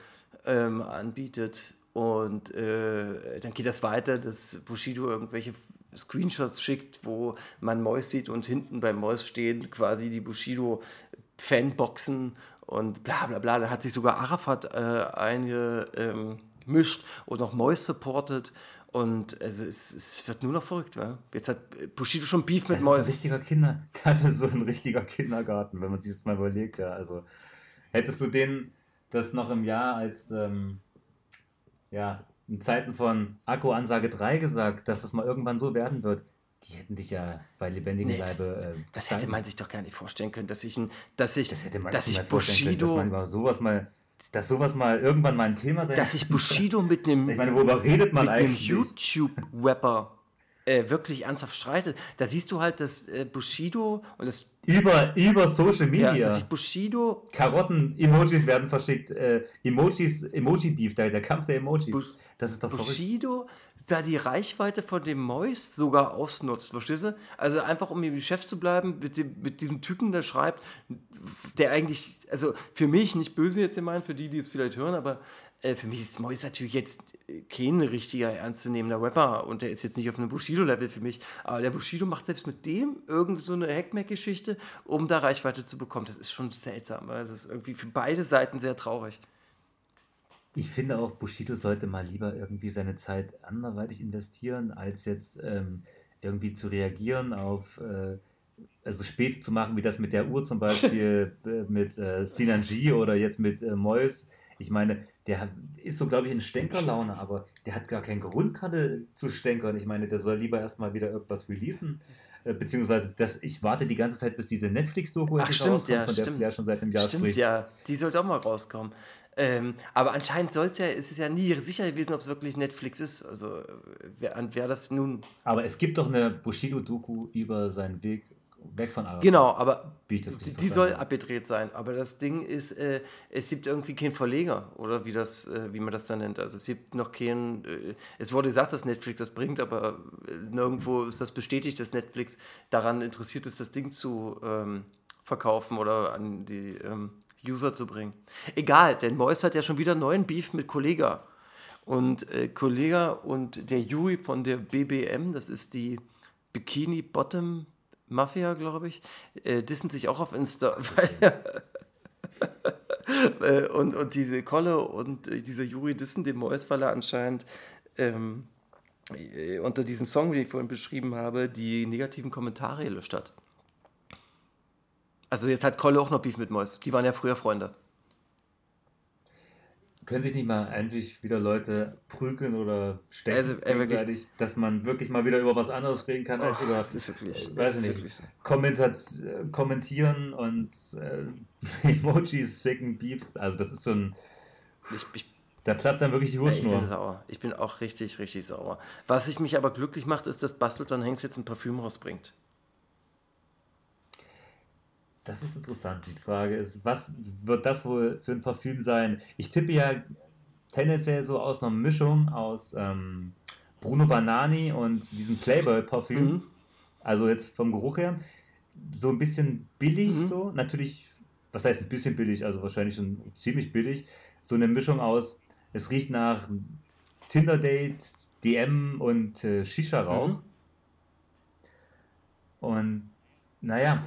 ähm, anbietet. Und äh, dann geht das weiter, dass Bushido irgendwelche Screenshots schickt, wo man Mois sieht und hinten beim Mois stehen quasi die Bushido-Fanboxen und bla bla bla. Da hat sich sogar Arafat äh, eingemischt und auch Mois supportet. Und also es, es wird nur noch verrückt, wa? Jetzt hat Bushido schon Beef mit Das ist ein richtiger Kinder, das ist so ein richtiger Kindergarten, wenn man sich das mal überlegt, ja. Also hättest du denen das noch im Jahr als ähm, ja, in Zeiten von Akku-Ansage 3 gesagt, dass das mal irgendwann so werden wird, die hätten dich ja bei lebendigem Nee, das, Leibe. äh, das hätte bezahlt. man sich doch gar nicht vorstellen können, dass ich, ein, dass ich, Das hätte man dass ich vorstellen können, Bushido, dass man sowas mal, dass sowas mal irgendwann mal ein Thema sein dass ich Bushido mit einem Ich meine, worüber redet man mit einem? YouTube-Rapper äh, wirklich ernsthaft streitet. Da siehst du halt, dass äh, Bushido und das, Über, über Social ja, Media. dass ich Bushido Karotten-Emojis werden verschickt. Äh, Emojis, Emoji-Beef, der, der Kampf der Emojis. Bu- das ist doch verrückt. Bushido da die Reichweite von dem Mois sogar ausnutzt, verstehst du? Also einfach um im Geschäft zu bleiben, mit, dem, mit diesem Typen, der schreibt, der eigentlich, also für mich nicht böse jetzt gemeint, für die, die es vielleicht hören, aber für mich ist Mois natürlich jetzt äh, kein richtiger, ernstzunehmender Rapper und der ist jetzt nicht auf einem Bushido-Level für mich, aber der Bushido macht selbst mit dem irgend so eine Hackmack-Geschichte, um da Reichweite zu bekommen. Das ist schon seltsam, weil es ist irgendwie für beide Seiten sehr traurig. Ich finde auch, Bushido sollte mal lieber irgendwie seine Zeit anderweitig investieren, als jetzt ähm, irgendwie zu reagieren auf, äh, also Späße zu machen, wie das mit der Uhr zum Beispiel, äh, mit äh, Sinan G oder jetzt mit äh, Mois. Ich meine, der ist so, glaube ich, in Stänkerlaune, aber der hat gar keinen Grund gerade zu stänkern. Ich meine, der soll lieber erstmal wieder irgendwas releasen. Äh, beziehungsweise, das, ich warte die ganze Zeit, bis diese Netflix-Doku rauskommt, ja, von der stimmt. Flair schon seit einem Jahr Stimmt, spricht. ja. Die sollte auch mal rauskommen. Ähm, aber anscheinend soll es ja, ist es ja nie sicher gewesen, ob es wirklich Netflix ist. Also, äh, wer, an wer das nun. Aber es gibt doch eine Bushido-Doku über seinen Weg weg von Arafat. Genau, aber die, die soll abgedreht sein. Aber das Ding ist, äh, es gibt irgendwie keinen Verleger oder wie, das, äh, wie man das dann nennt. Also, es gibt noch keinen. Äh, es wurde gesagt, dass Netflix das bringt, aber äh, nirgendwo ist das bestätigt, dass Netflix daran interessiert ist, das Ding zu ähm, verkaufen oder an die ähm, User zu bringen. Egal, denn Mois hat ja schon wieder neuen Beef mit Kollega. Und äh, Kollega und der Yui von der BBM, das ist die Bikini Bottom Mafia, glaube ich, äh, dissen sich auch auf Insta, weil äh, und, und diese Kolle und äh, dieser Yuri dissen den Mois, weil er anscheinend ähm, äh, unter diesem Song, den ich vorhin beschrieben habe, die negativen Kommentare gelöscht hat. Also jetzt hat Kolle auch noch Beef mit Mois. Die waren ja früher Freunde. Können sich nicht mal endlich wieder Leute prügeln oder stechen Also, ey, wirklich. dass man wirklich mal wieder über was anderes reden kann als Oh, über das ist wirklich, äh, weiß nicht, so. Kommentieren und äh, Emojis schicken, Beefs. Also das ist schon, Ich, ich, da platzt dann wirklich die ja, ich bin Hutschnur. sauer. Ich bin auch richtig, richtig sauer. Was ich mich aber glücklich macht, ist, dass Bastleton Hengst jetzt ein Parfüm rausbringt. Das ist interessant. Die Frage ist, was wird das wohl für ein Parfüm sein? Ich tippe ja tendenziell so aus einer Mischung aus ähm, Bruno Banani und diesem Playboy-Parfüm. Mhm. Also jetzt vom Geruch her. So ein bisschen billig, Mhm. so. Natürlich, was heißt ein bisschen billig? Also wahrscheinlich schon ziemlich billig. So eine Mischung aus, es riecht nach Tinder-Date, DM und äh, Shisha-Rauch. Mhm. Und naja,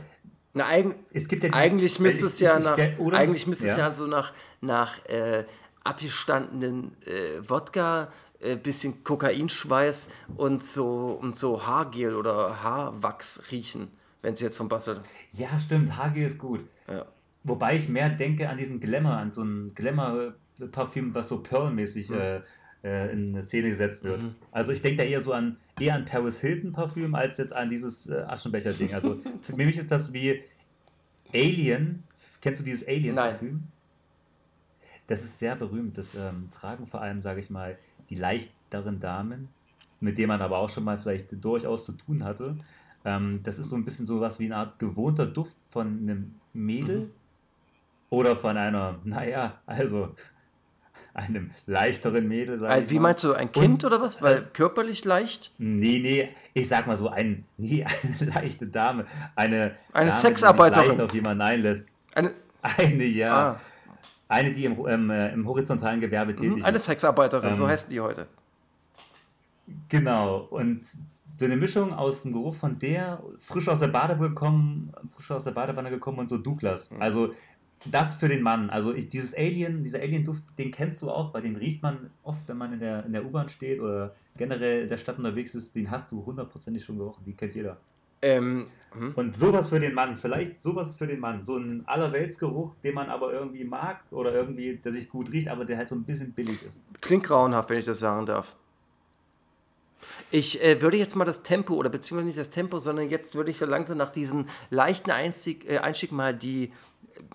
Na, gibt ja Eigentlich müsste es ja nach, oder? eigentlich müsste es ja so nach, nach äh, abgestandenen äh, Wodka, äh, bisschen Kokainschweiß und so, und so Haargel oder Haarwachs riechen, wenn es jetzt vom Bastel. Ja, stimmt, Hagi ist gut. Ja. Wobei ich mehr denke an diesen Glamour, an so ein Glamour-Parfüm, was so Pearl-mäßig Mhm. Äh, in eine Szene gesetzt wird. Mhm. Also ich denke da eher so an eher an Paris Hilton-Parfüm als jetzt an dieses äh, Aschenbecher-Ding. Also für mich ist das wie Alien. Kennst du dieses Alien-Parfüm? Das ist sehr berühmt. Das ähm, tragen vor allem, sage ich mal, die leichteren Damen, mit denen man aber auch schon mal vielleicht durchaus zu tun hatte. Ähm, das ist so ein bisschen so was wie eine Art gewohnter Duft von einem Mädel Mhm. oder von einer, naja, also einem leichteren Mädel, sag Ein, ich wie mal. meinst du, ein Kind Und- oder was? Weil körperlich leicht? Nee, nee, ich sag mal so, ein, nee, eine leichte Dame. Eine, Eine Dame, Sexarbeiterin. Die sich leicht auf jemanden einlässt. Eine, Eine, ja. ah, Eine, die im, ähm, äh, im horizontalen Gewerbe tätig mhm, eine ist. Sexarbeiterin, so Ähm, heißen die heute. Genau. Und so eine Mischung aus dem Geruch von der, frisch aus der Badewanne gekommen, frisch aus der Badewanne gekommen und so Douglas. Mhm. Also das für den Mann. Also ich, dieses Alien, dieser Alien-Duft, den kennst du auch, bei dem riecht man oft, wenn man in der, in der U-Bahn steht oder generell in der Stadt unterwegs ist, den hast du hundertprozentig schon gerochen, die kennt jeder. Ähm, hm? Und sowas für den Mann, vielleicht sowas für den Mann, so ein Allerweltsgeruch, den man aber irgendwie mag oder irgendwie, der sich gut riecht, aber der halt so ein bisschen billig ist. Klingt grauenhaft, wenn ich das sagen darf. Ich äh, würde jetzt mal das Tempo, oder beziehungsweise nicht das Tempo, sondern jetzt würde ich so langsam nach diesem leichten Einstieg, äh, Einstieg mal die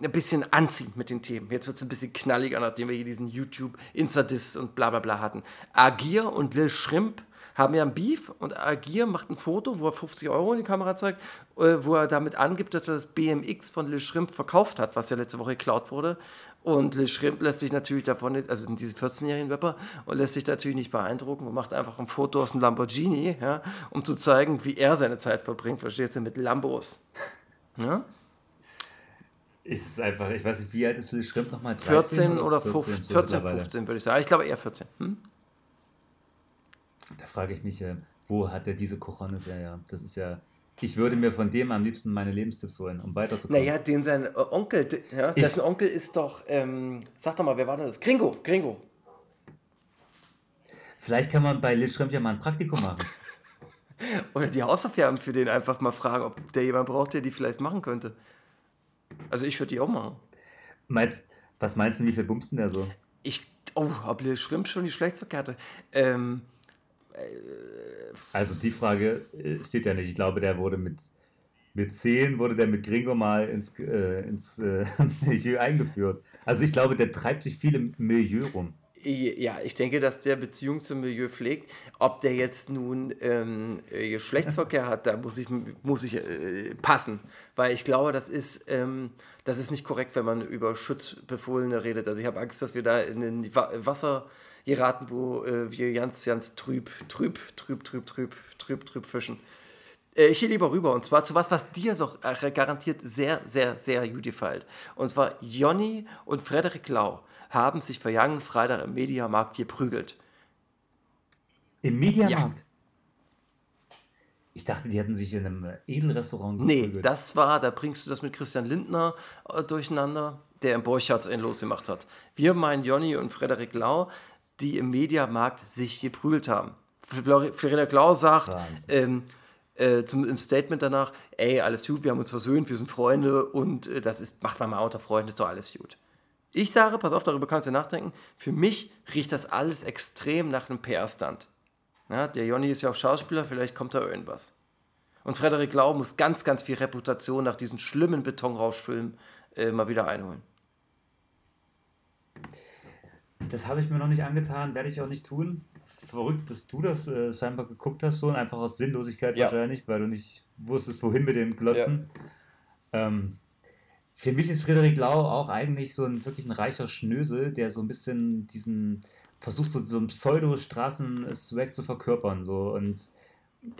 ein bisschen anziehen mit den Themen. Jetzt wird es ein bisschen knalliger, nachdem wir hier diesen YouTube, Instadiss und bla bla bla hatten. Agir und Lil Shrimp haben ja ein Beef und Agir macht ein Foto, wo er 50 Euro in die Kamera zeigt, äh, wo er damit angibt, dass er das BMX von Lil Shrimp verkauft hat, was ja letzte Woche geklaut wurde. Und Lil Shrimp lässt sich natürlich davon nicht, also diese 14-jährigen Rapper, und lässt sich natürlich nicht beeindrucken und macht einfach ein Foto aus dem Lamborghini, ja, um zu zeigen, wie er seine Zeit verbringt, verstehst du, mit Lambos. Ja? Ist es einfach, ich weiß nicht, wie alt ist Lil Shrimp nochmal? 14 oder 15, so 14, mittlerweile. 15 würde ich sagen. Ich glaube eher 14. Hm? Da frage ich mich, äh, wo hat er diese Cojones? Ja, ja, das ist ja. Ich würde mir von dem am liebsten meine Lebenstipps holen, um weiterzukommen. Naja, den sein äh, Onkel, ja, Ich- dessen Onkel ist doch, ähm, sag doch mal, wer war denn das? Gringo, Gringo. Vielleicht kann man bei Lil Shrimp ja mal ein Praktikum machen. Oder die Hausaufgaben für den einfach mal fragen, ob der jemand braucht, der die vielleicht machen könnte. Also ich würde die auch machen. Meinst, was meinst du, wie viel bumst denn der so? Ich, oh, Lil Shrimp schon die Schlechtsverkehrte. Ähm, Also die Frage äh, steht ja nicht. Ich glaube, der wurde mit, mit 10 wurde der mit Gringo mal ins, äh, ins äh, Milieu eingeführt. Also ich glaube, der treibt sich viel im Milieu rum. Ja, ich denke, dass der Beziehung zum Milieu pflegt. Ob der jetzt nun ähm, äh, Geschlechtsverkehr hat, da muss ich, muss ich äh, passen. Weil ich glaube, das ist, ähm, das ist nicht korrekt, wenn man über Schutzbefohlene redet. Also ich habe Angst, dass wir da in den Wa Wasser geraten, wo äh, wir ganz, ganz trüb, trüb, trüb, trüb, trüb, trüb, trüb fischen. Äh, Ich gehe lieber rüber und zwar zu was, was dir doch äh, garantiert sehr, sehr, sehr gut gefällt. Und zwar Jonny und Frederik Lau haben sich vergangenen Freitag im Mediamarkt geprügelt. Im Mediamarkt? Ich dachte, die hätten sich in einem Edelrestaurant Nee, geprügelt. das war, da bringst du das mit Christian Lindner äh, durcheinander, der im Borchards einen losgemacht hat. Wir meinen Jonny und Frederik Lau, die im Mediamarkt sich geprügelt haben. Frederik Lau sagt ähm, äh, zum, im Statement danach, ey, alles gut, wir haben uns versöhnt, wir sind Freunde und äh, das ist, macht man mal unter Freunden, ist doch alles gut. Ich sage, pass auf, darüber kannst du nachdenken, für mich riecht das alles extrem nach einem PR-Stunt. Ja, der Jonny ist ja auch Schauspieler, vielleicht kommt da irgendwas. Und Frederik Lau muss ganz, ganz viel Reputation nach diesen schlimmen Betonrauschfilmen äh, mal wieder einholen. Das habe ich mir noch nicht angetan, werde ich auch nicht tun. Verrückt, dass du das äh, scheinbar geguckt hast, so und einfach aus Sinnlosigkeit Ja. wahrscheinlich, weil du nicht wusstest, wohin mit dem Glotzen. Ähm, für mich ist Friederik Lau auch eigentlich so ein wirklich ein reicher Schnösel, der so ein bisschen diesen versucht, so, so einen Pseudo-Straßen-Swag zu verkörpern. So und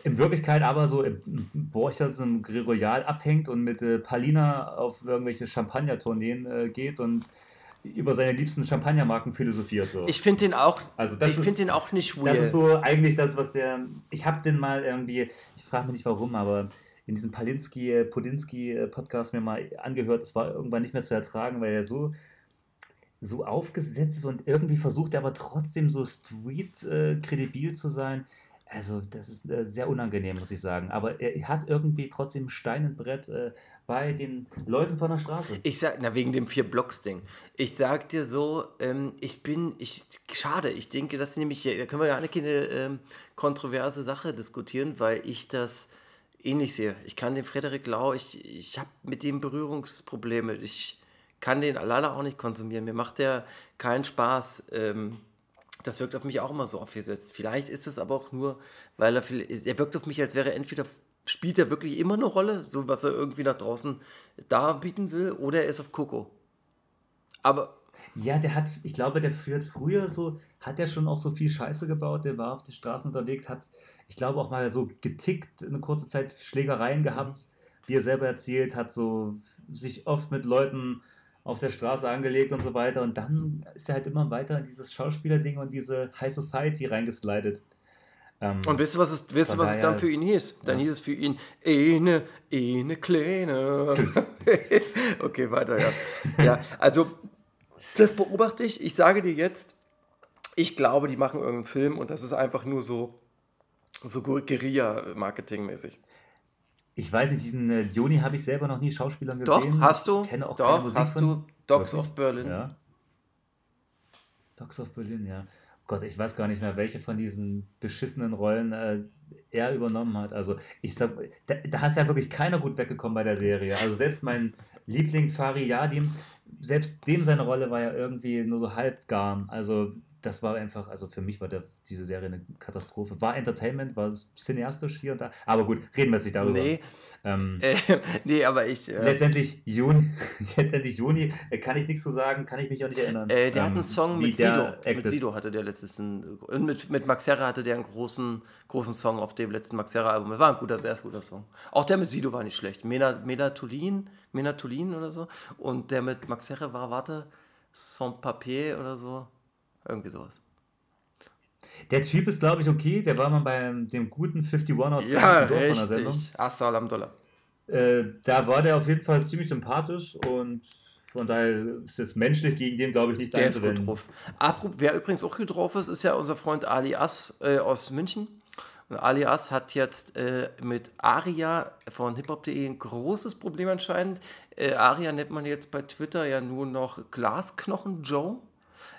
in Wirklichkeit aber so im Borchers im Grill Royal abhängt und mit äh, Palina auf irgendwelche Champagner-Tourneen äh, geht und über seine liebsten Champagnermarken philosophiert. So. Ich finde den auch, Also das ich finde den auch nicht weird. Das ist so eigentlich das, was der. Ich habe den mal irgendwie, ich frage mich nicht warum, aber in diesem Palinski, äh, Podinski äh, mir mal angehört. Es war irgendwann nicht mehr zu ertragen, weil er so so aufgesetzt ist und irgendwie versucht er aber trotzdem so street äh, zu sein. Also das ist sehr unangenehm, muss ich sagen. Aber er hat irgendwie trotzdem ein Stein im Brett bei den Leuten von der Straße. Ich sag, na, wegen dem Vier-Blocks-Ding. Ich sag dir so, ähm, ich bin, ich, schade, ich denke, das ist nämlich, da können wir ja eine keine ähm, kontroverse Sache diskutieren, weil ich das ähnlich sehe. Ich kann den Frederik Lau, ich, ich habe mit dem Berührungsprobleme. Ich kann den leider auch nicht konsumieren. Mir macht der keinen Spaß. Ähm, das wirkt auf mich auch immer so aufgesetzt. Vielleicht ist es aber auch nur, weil er viel, er wirkt auf mich, als wäre er entweder spielt er wirklich immer eine Rolle, so was er irgendwie nach draußen darbieten will, oder er ist auf Coco. Aber Ja, der hat, ich glaube, der führt früher so, hat er schon auch so viel Scheiße gebaut, der war auf den Straßen unterwegs, hat, ich glaube, auch mal so getickt, eine kurze Zeit Schlägereien gehabt, wie er selber erzählt, hat so sich oft mit Leuten auf der Straße angelegt und so weiter. Und dann ist er halt immer weiter in dieses Schauspielerding und diese High Society reingeslidet. Ähm, Und wisst ihr, was es, von was es dann für ihn hieß? Dann ja. hieß es für ihn, eine, eine kleine. okay, weiter, ja. ja. Also, das beobachte ich. Ich sage dir jetzt, ich glaube, die machen irgendeinen Film und das ist einfach nur so, so Guerilla-Marketing-mäßig. ich weiß nicht, diesen äh, Joni habe ich selber noch nie Schauspielern Doch, gesehen. hast du. Kenne auch keine Doch, Musik hast du. Dogs Wirklich? of Berlin. Ja. Dogs of Berlin, ja. Gott, ich weiß gar nicht mehr, welche von diesen beschissenen Rollen äh, er übernommen hat. Also, ich sag, da, da ist ja wirklich keiner gut weggekommen bei der Serie. Also, selbst mein Liebling Fari Yadim, selbst dem seine Rolle war ja irgendwie nur so halb gar. Also, das war einfach, also für mich war der, diese Serie eine Katastrophe. War Entertainment, war cineastisch hier und da. Aber gut, reden wir jetzt nicht darüber. Nee, Ähm, äh, nee, aber ich. Äh, Letztendlich Juni, letztendlich Juni, äh, kann ich nichts zu sagen, kann ich mich auch nicht erinnern. Äh, der hat ähm, einen Song wie mit Sido. Mit Sido hatte der letztes und mit, mit Max Herre hatte der einen großen, großen Song auf dem letzten Max Herre Album. Das war ein guter, sehr guter Song. Auch der mit Sido war nicht schlecht. Mena, Melatolin, Menatolin oder so. Und der mit Max Herre war, warte, Sans Papier oder so. Irgendwie sowas. Der Typ ist, glaube ich, okay. Der war mal bei dem guten 51 aus Ja, Berlin Dorf von der Sendung. richtig. Assalam Dollar. Äh, da war der auf jeden Fall ziemlich sympathisch und von daher ist es menschlich gegen den, glaube ich, nicht Der ist gut drauf. Apropos, wer übrigens auch gut drauf ist, ist ja unser Freund Ali Ass äh, aus München. Und Ali Ass hat jetzt äh, mit Aria von hiphop.de ein großes Problem anscheinend. Äh, Aria nennt man jetzt bei Twitter ja nur noch Glasknochen Joe.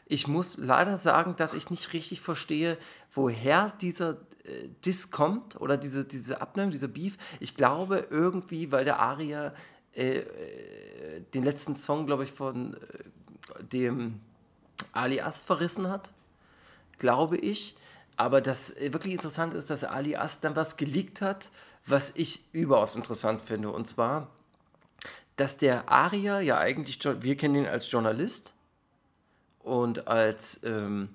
Ich muss leider sagen, dass ich nicht richtig verstehe, woher dieser äh, Diss kommt oder diese, diese Abneigung, dieser Beef. Ich glaube irgendwie, weil der Aria äh, äh, den letzten Song, glaube ich, von äh, dem Alias verrissen hat, glaube ich. Aber das äh, wirklich interessant ist, dass Alias dann was geleakt hat, was ich überaus interessant finde. Und zwar, dass der Aria ja eigentlich, wir kennen ihn als Journalist und als ähm,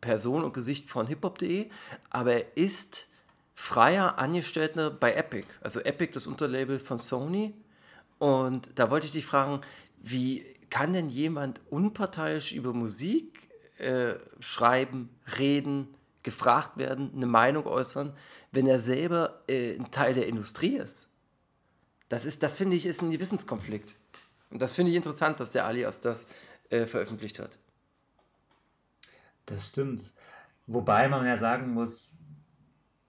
Person und Gesicht von hiphop.de, aber er ist freier Angestellter bei Epic. Also Epic, das Unterlabel von Sony. Und da wollte ich dich fragen, wie kann denn jemand unparteiisch über Musik äh, schreiben, reden, gefragt werden, eine Meinung äußern, wenn er selber äh, ein Teil der Industrie ist? Das, ist, das finde ich, ist ein Gewissenskonflikt. Und das finde ich interessant, dass der Alias das äh, veröffentlicht hat. Das stimmt. Wobei man ja sagen muss,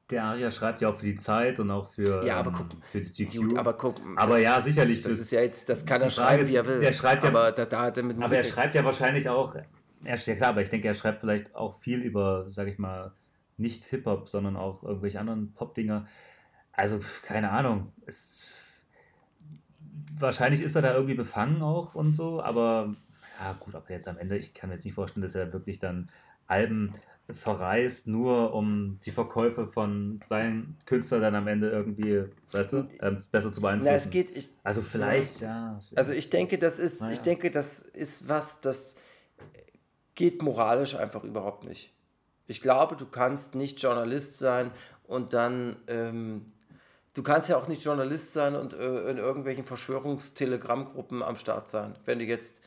der Aria schreibt ja auch für die Zeit und auch für, Ja, aber ähm, guck, für die GQ. Gut, aber guck. Aber das, ja, sicherlich. Das ist ja jetzt, das kann er schreiben, ist, wie er will. der schreibt ja- aber da, da hat er mit Aber er schreibt ja wahrscheinlich auch, er, ja klar, aber ich denke, er schreibt vielleicht auch viel über, sag ich mal, nicht Hip-Hop, sondern auch irgendwelche anderen Pop-Dinger. Also, keine Ahnung. Es, wahrscheinlich ist er da irgendwie befangen auch und so, aber ja, gut, aber jetzt am Ende, ich kann mir jetzt nicht vorstellen, dass er wirklich dann Alben verreist, nur um die Verkäufe von seinen Künstlern dann am Ende irgendwie, weißt du, ähm, besser zu beeinflussen. Na, es geht, ich, also vielleicht, ja. also ich denke, das ist, Naja. ich denke, das ist was, das geht moralisch einfach überhaupt nicht. Ich glaube, du kannst nicht Journalist sein und dann, ähm, du kannst ja auch nicht Journalist sein und äh, in irgendwelchen Verschwörungstelegrammgruppen am Start sein, wenn du jetzt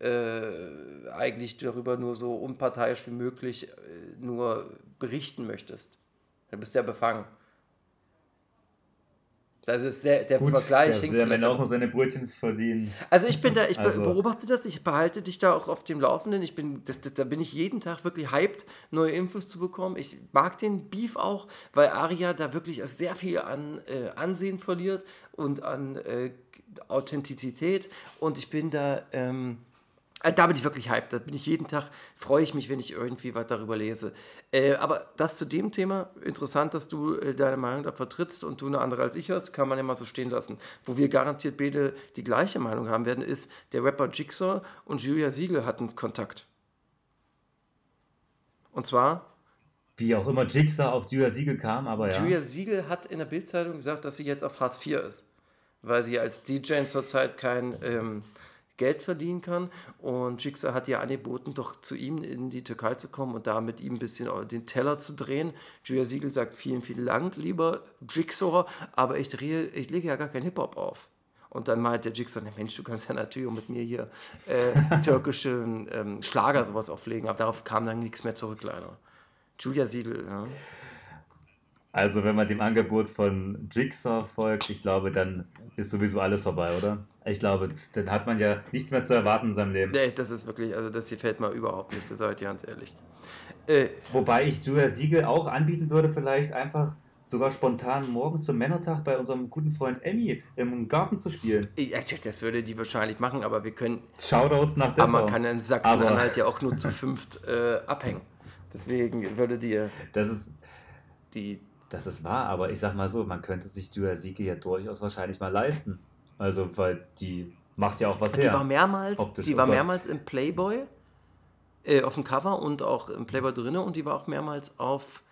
äh, eigentlich darüber nur so unparteiisch wie möglich äh, nur berichten möchtest. Du bist ja befangen. Das ist der, der Gut, Vergleich der hinkt will vielleicht Ende auch seine Brötchen verdienen. also ich bin da, ich Also- beobachte das, ich behalte dich da auch auf dem Laufenden. Ich bin, das, das, da bin ich jeden Tag wirklich hyped, neue Infos zu bekommen. Ich mag den Beef auch, weil Aria da wirklich sehr viel an äh, Ansehen verliert und an äh, Authentizität. Und ich bin da, ähm, äh, da bin ich wirklich hyped. Da bin ich jeden Tag, freue ich mich, wenn ich irgendwie was darüber lese. Äh, aber das zu dem Thema, interessant, dass du äh, deine Meinung da vertrittst und du eine andere als ich hast, kann man ja mal so stehen lassen. Wo wir garantiert beide die gleiche Meinung haben werden, ist, der Rapper Jigsaw und Julia Siegel hatten Kontakt. Und zwar, Wie auch immer Jigsaw auf Julia Siegel kam, aber ja. Julia Siegel hat in der Bildzeitung gesagt, dass sie jetzt auf Hartz IV ist, weil sie als DJ zurzeit kein, ähm, Geld verdienen kann. Und Jigsaw hat ihr angeboten, doch zu ihm in die Türkei zu kommen und da mit ihm ein bisschen den Teller zu drehen. Julia Siegel sagt vielen, vielen Dank, lieber Jigsaw, aber ich, drehe, ich lege ja gar keinen Hip-Hop auf. Und dann meint der Jigsaw, Mensch, du kannst ja natürlich mit mir hier äh, türkische ähm, Schlager sowas auflegen. Aber darauf kam dann nichts mehr zurück, leider. Julia Siegel, ja. Also, wenn man dem Angebot von Jigsaw folgt, ich glaube, dann ist sowieso alles vorbei, oder? Ich glaube, dann hat man ja nichts mehr zu erwarten in seinem Leben. Nee, das ist wirklich, also das hier fällt mir überhaupt nicht, das seid ihr ganz ehrlich. Äh, Wobei ich Julia Siegel auch anbieten würde, vielleicht einfach sogar spontan morgen zum Männertag bei unserem guten Freund Emmy im Garten zu spielen. Ja, das würde die wahrscheinlich machen, aber wir können. Shoutouts nach Dessau. Aber man kann in Sachsen-Anhalt ja auch nur zu fünft äh, abhängen. Deswegen würde dir. Das ist. Die, das ist wahr, aber ich sag mal so, man könnte sich Siegel ja durchaus wahrscheinlich mal leisten. Also, weil die macht ja auch was die her. War mehrmals, die war mehrmals im Playboy, äh, auf dem Cover und auch im Playboy drinne und die war auch mehrmals auf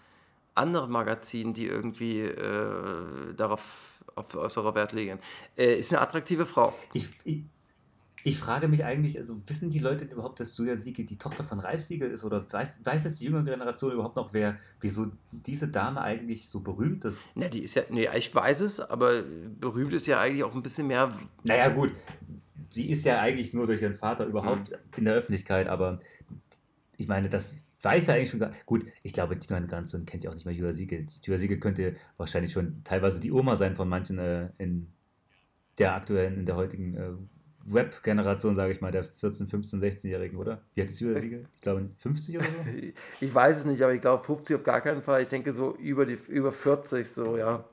anderen Magazinen, die irgendwie äh, darauf auf äußerer Wert legen. Äh, ist eine attraktive Frau. Ich, ich, ich, frage mich eigentlich, also wissen die Leute überhaupt, dass Julia Siegel die Tochter von Ralf Siegel ist? Oder weiß, weiß jetzt die jüngere Generation überhaupt noch, wer, wieso diese Dame eigentlich so berühmt ist? Na, die ist ja, nee, ich weiß es, aber berühmt ist ja eigentlich auch ein bisschen mehr. Naja, gut. Sie ist ja eigentlich nur durch ihren Vater überhaupt mhm. in der Öffentlichkeit, aber ich meine, das weiß ja eigentlich schon gar Gut, ich glaube, die neue Generation kennt ja auch nicht mehr Julia Siegel. Julia Siegel könnte wahrscheinlich schon teilweise die Oma sein von manchen äh, in der aktuellen, in der heutigen äh, Web-Generation, sage ich mal, der 14, 15, 16-Jährigen, oder? Wie alt ist Julia Siegel? Ich glaube 50 oder so? Ich weiß es nicht, aber ich glaube 50 auf gar keinen Fall. Ich denke so über, die, über 40, so, ja.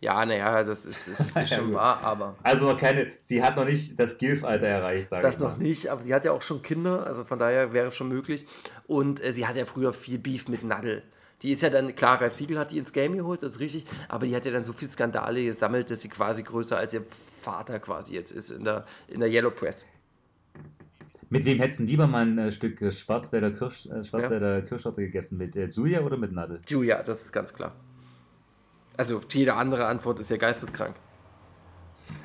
Ja, naja, das ist, ist, ist schon wahr, aber. Also noch keine, sie hat noch nicht das Gilf-Alter erreicht, sage ich. Das noch nicht, aber sie hat ja auch schon Kinder, also von daher wäre es schon möglich. Und äh, sie hat ja früher viel Beef mit Nadel. Die ist ja dann, klar, Ralf Siegel hat die ins Game geholt, das ist richtig, aber die hat ja dann so viele Skandale gesammelt, dass sie quasi größer als ihr Vater quasi jetzt ist in der, in der Yellow Press. Mit wem hättest du lieber mal ein äh, Stück äh, Schwarzwälder, Kirsch, äh, Schwarzwälder ja. Kirschtorte gegessen? Mit äh, Julia oder mit Nadel? Julia, das ist ganz klar. Also jede andere Antwort ist ja geisteskrank.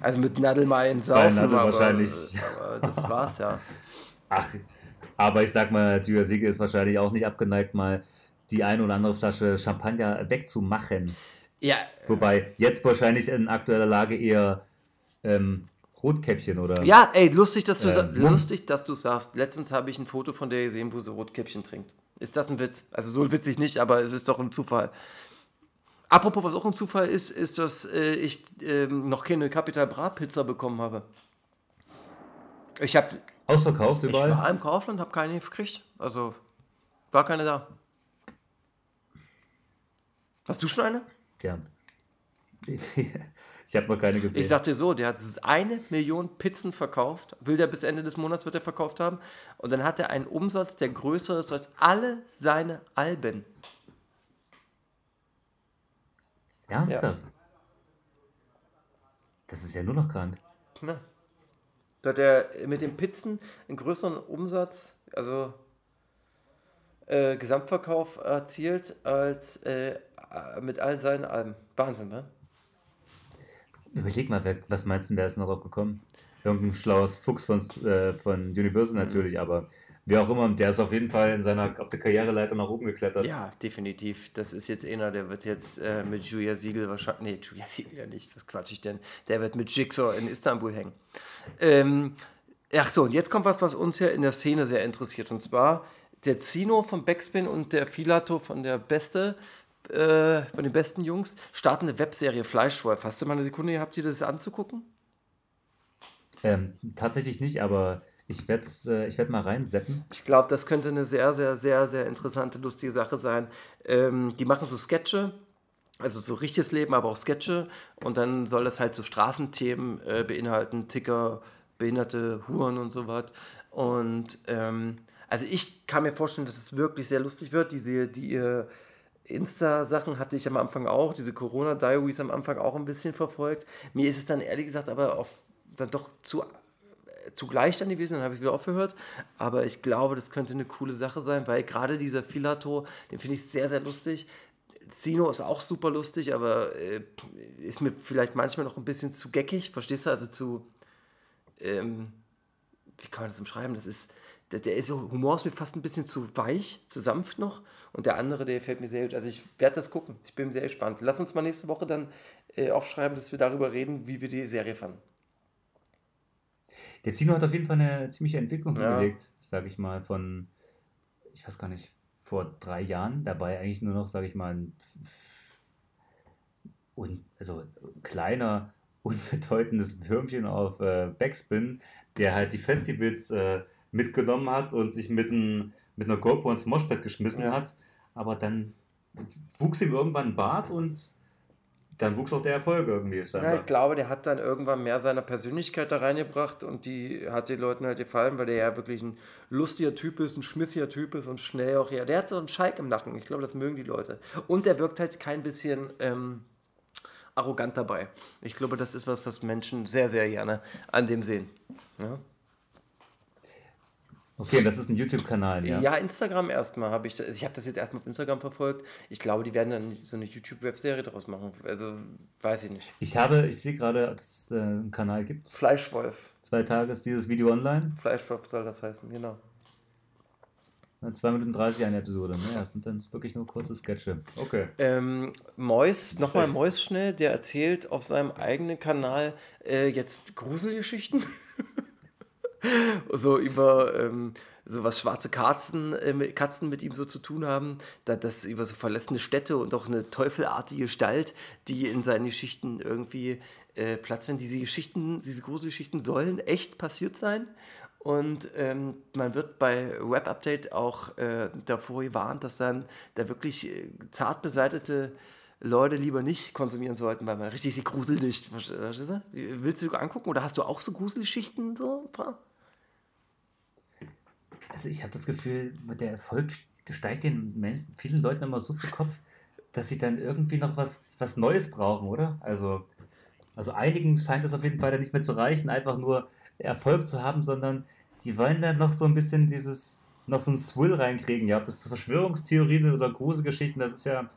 Also mit Nadelmeien saufen, aber, wahrscheinlich. aber das war's ja. Ach, aber ich sag mal, Julia Siegel ist wahrscheinlich auch nicht abgeneigt, mal die eine oder andere Flasche Champagner wegzumachen. Ja. Wobei jetzt wahrscheinlich in aktueller Lage eher ähm, Rotkäppchen oder. Ja, ey, lustig, dass du ähm, lustig, dass du sagst. Letztens habe ich ein Foto von der gesehen, wo sie Rotkäppchen trinkt. Ist das ein Witz? Also so witzig nicht, aber es ist doch ein Zufall. Apropos, was auch ein Zufall ist, ist, dass äh, ich äh, noch keine Capital Bra Pizza bekommen habe. Ich habe ausverkauft überall. Ich war im Kaufland, habe keine gekriegt. Also war keine da. Hast du schon eine? Ja. Ich habe noch keine gesehen. Ich sag dir so, der hat eine Million Pizzen verkauft. Will der bis Ende des Monats wird er verkauft haben. Und dann hat er einen Umsatz, der größer ist als alle seine Alben. Ernsthaft? Ja. Das ist ja nur noch krank. Ja. Da hat er mit den Pizzen einen größeren Umsatz, also äh, Gesamtverkauf erzielt, als äh, mit all seinen Alben. Wahnsinn, ne? Überleg mal, wer, was meinst du, wer ist noch drauf gekommen? Irgendein schlaues Fuchs von, äh, von Universal mhm. natürlich, aber Wer auch immer, der ist auf jeden Fall in seiner, auf der Karriereleiter nach oben geklettert. Ja, definitiv. Das ist jetzt einer, der wird jetzt äh, mit Julia Siegel wahrscheinlich, nee, Julia Siegel ja nicht, was quatsch ich denn? Der wird mit Jigsaw in Istanbul hängen. Ähm, ach so, und jetzt kommt was, was uns ja in der Szene sehr interessiert, und zwar der Zino von Backspin und der Filato von der Beste, äh, von den besten Jungs, starten eine Webserie Fleischwolf. Hast du mal eine Sekunde gehabt, dir das anzugucken? Ähm, tatsächlich nicht, aber ich werde äh, ich werd mal reinseppen. Ich glaube, das könnte eine sehr, sehr, sehr, sehr interessante, lustige Sache sein. Ähm, die machen so Sketche, also so richtiges Leben, aber auch Sketche. Und dann soll das halt so Straßenthemen äh, beinhalten, Ticker, behinderte Huren und so was. Und ähm, also ich kann mir vorstellen, dass es wirklich sehr lustig wird. Diese, die Insta-Sachen hatte ich am Anfang auch, diese Corona-Diaries am Anfang auch ein bisschen verfolgt. Mir ist es dann ehrlich gesagt aber auf, dann doch zu zugleich dann gewesen, dann habe ich wieder aufgehört. Aber ich glaube, das könnte eine coole Sache sein, weil gerade dieser Filato, den finde ich sehr, sehr lustig. Zino ist auch super lustig, aber äh, ist mir vielleicht manchmal noch ein bisschen zu geckig, verstehst du? Also zu, ähm, wie kann man das umschreiben? Das ist, der, der ist so, Humor ist mir fast ein bisschen zu weich, zu sanft noch. Und der andere, der fällt mir sehr gut. Also ich werde das gucken. Ich bin sehr gespannt. Lass uns mal nächste Woche dann äh, aufschreiben, dass wir darüber reden, wie wir die Serie fanden. Der Zino hat auf jeden Fall eine ziemliche Entwicklung Ja. hingelegt, sage ich mal, von, ich weiß gar nicht, vor drei Jahren. Dabei eigentlich nur noch, sage ich mal, ein und, also kleiner, unbedeutendes Würmchen auf äh, Backspin, der halt die Festivals äh, mitgenommen hat und sich mit, ein, mit einer GoPro ins Moshpad geschmissen Ja. hat. Aber dann wuchs ihm irgendwann ein Bart und dann wuchs auch der Erfolg irgendwie. Ja, ich glaube, der hat dann irgendwann mehr seiner Persönlichkeit da reingebracht und die hat den Leuten halt gefallen, weil der ja wirklich ein lustiger Typ ist, ein schmissiger Typ ist und schnell auch, ja, der hat so einen Schalk im Nacken. Ich glaube, das mögen die Leute. Und der wirkt halt kein bisschen ähm, arrogant dabei. Ich glaube, das ist was, was Menschen sehr, sehr gerne an dem sehen. Ja, Okay, das ist ein YouTube-Kanal, ja. ja. Instagram erstmal habe ich, das- ich habe das jetzt erstmal auf Instagram verfolgt. Ich glaube, die werden dann so eine YouTube-Webserie daraus machen. Also, weiß ich nicht. Ich habe, ich sehe gerade, dass es äh, einen Kanal gibt. Fleischwolf. Zwei Tage ist dieses Video online. Fleischwolf soll das heißen, genau. 2 Minuten 30 eine Episode. Ne? Ja, das sind dann wirklich nur kurze Sketche. Okay. Ähm, Mois, nochmal Mois schnell, der erzählt auf seinem eigenen Kanal äh, jetzt Gruselgeschichten. so über ähm, so was schwarze Katzen, äh, Katzen mit ihm so zu tun haben, da, das über so verlassene Städte und auch eine teufelartige Gestalt, die in seinen Geschichten irgendwie äh, Platz finden. Diese Geschichten, diese Gruselgeschichten sollen echt passiert sein. Und ähm, man wird bei Web Update auch äh, davor gewarnt, dass dann da wirklich äh, zart beseitete Leute lieber nicht konsumieren sollten, weil man richtig sie gruselig nicht. Willst du angucken oder hast du auch so Gruselgeschichten so ein paar? Also ich habe das Gefühl, der Erfolg steigt den Menschen, vielen Leuten immer so zu Kopf, dass sie dann irgendwie noch was, was Neues brauchen, oder? Also, also einigen scheint es auf jeden Fall dann nicht mehr zu reichen, einfach nur Erfolg zu haben, sondern die wollen dann noch so ein bisschen dieses, noch so ein Swill reinkriegen. Ja, ob das Verschwörungstheorien oder Gruselgeschichten, das ist ja,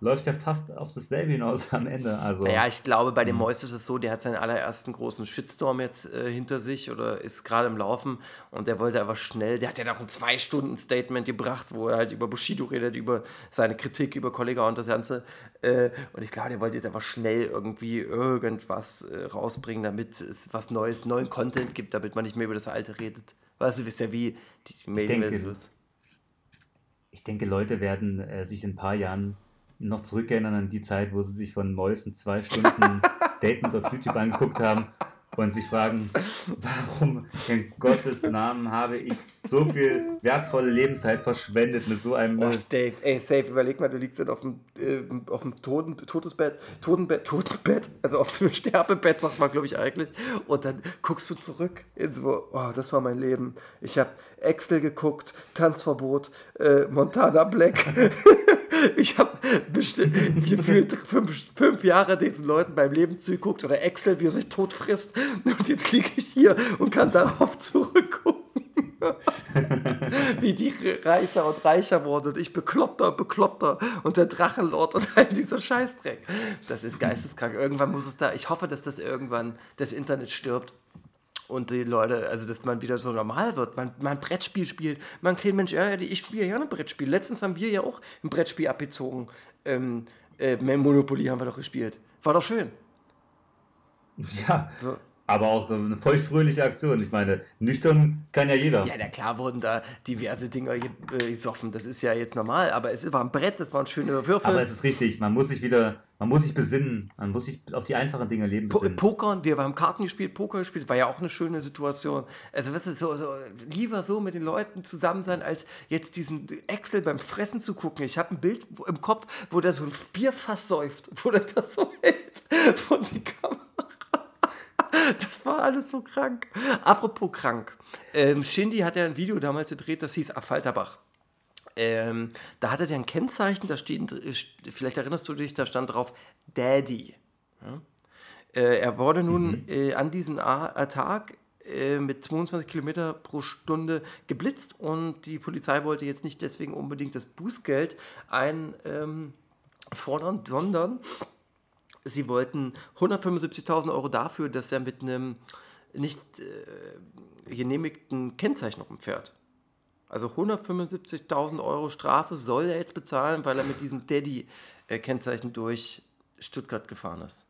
läuft ja fast auf dasselbe hinaus am Ende. Also, Naja, ich glaube, bei dem Mhm. Mois ist es so, der hat seinen allerersten großen Shitstorm jetzt äh, hinter sich oder ist gerade im Laufen und der wollte einfach schnell, der hat ja noch ein Zwei-Stunden-Statement gebracht, wo er halt über Bushido redet, über seine Kritik, über Kollega und das Ganze. Äh, und ich glaube, der wollte jetzt einfach schnell irgendwie irgendwas äh, rausbringen, damit es was Neues, neuen Content gibt, damit man nicht mehr über das Alte redet. Weißt du, wisst ja, wie die Medienwelt ist. ich denke, Leute werden äh, sich in ein paar Jahren noch zurückerinnern an die Zeit, wo sie sich von Mäusen zwei Stunden Statement auf YouTube angeguckt haben und sich fragen, warum in Gottes Namen habe ich so viel wertvolle Lebenszeit verschwendet mit so einem Oh. Dave, ey, safe, überleg mal, du liegst dann auf dem, äh, auf dem Toten, Todesbett, Totenbett, Totenbett, also auf dem Sterbebett, sagt man, glaube ich, eigentlich. Und dann guckst du zurück in so, oh, das war mein Leben. Ich habe Excel geguckt, Tanzverbot, äh, Montana Black. ich habe bestimmt gefühlt fünf, fünf Jahre diesen Leuten beim Leben zugeguckt oder Excel, wie er sich tot frisst. Und jetzt liege ich hier und kann darauf zurückgucken wie die reicher und reicher wurden und ich bekloppter und bekloppter und der Drachenlord und all dieser Scheißdreck. Das ist geisteskrank. Irgendwann muss es da, ich hoffe, dass das irgendwann das Internet stirbt und die Leute, also dass man wieder so normal wird, man, man ein Brettspiel spielt, man ein kleiner Mensch, ja, ich spiele ja ein Brettspiel. Letztens haben wir ja auch ein Brettspiel abgezogen. Ähm, äh, Monopoly haben wir doch gespielt. War doch schön. Ja, aber auch eine feuchtfröhliche Aktion. Ich meine, nüchtern kann ja jeder. Ja, na klar wurden da diverse Dinger ge- äh, gesoffen. Das ist ja jetzt normal, aber es war ein Brett, das waren schöne Würfel. Aber es ist richtig, man muss sich wieder, man muss sich besinnen, man muss sich auf die einfachen Dinge leben Po besinnen. Pokern, wir haben Karten gespielt, Poker gespielt, war ja auch eine schöne Situation. Also, weißt du, so, so, lieber so mit den Leuten zusammen sein, als jetzt diesen Excel beim Fressen zu gucken. Ich habe ein Bild im Kopf, wo der so ein Bierfass säuft, wo der das so hält von die Kamera. Das war alles so krank. Apropos krank. Ähm, Shindy hat ja ein Video damals gedreht, das hieß Affalterbach. Ähm, da hatte der ein Kennzeichen, da steht, vielleicht erinnerst du dich, da stand drauf Daddy. Ja? Äh, er wurde nun äh, an diesem äh, Tag äh, mit 22 Kilometer pro Stunde geblitzt und die Polizei wollte jetzt nicht deswegen unbedingt das Bußgeld einfordern, sondern sie wollten 175.000 Euro dafür, dass er mit einem nicht äh, genehmigten Kennzeichen rumfährt. Also 175.000 Euro Strafe soll er jetzt bezahlen, weil er mit diesem Daddy-Kennzeichen durch Stuttgart gefahren ist.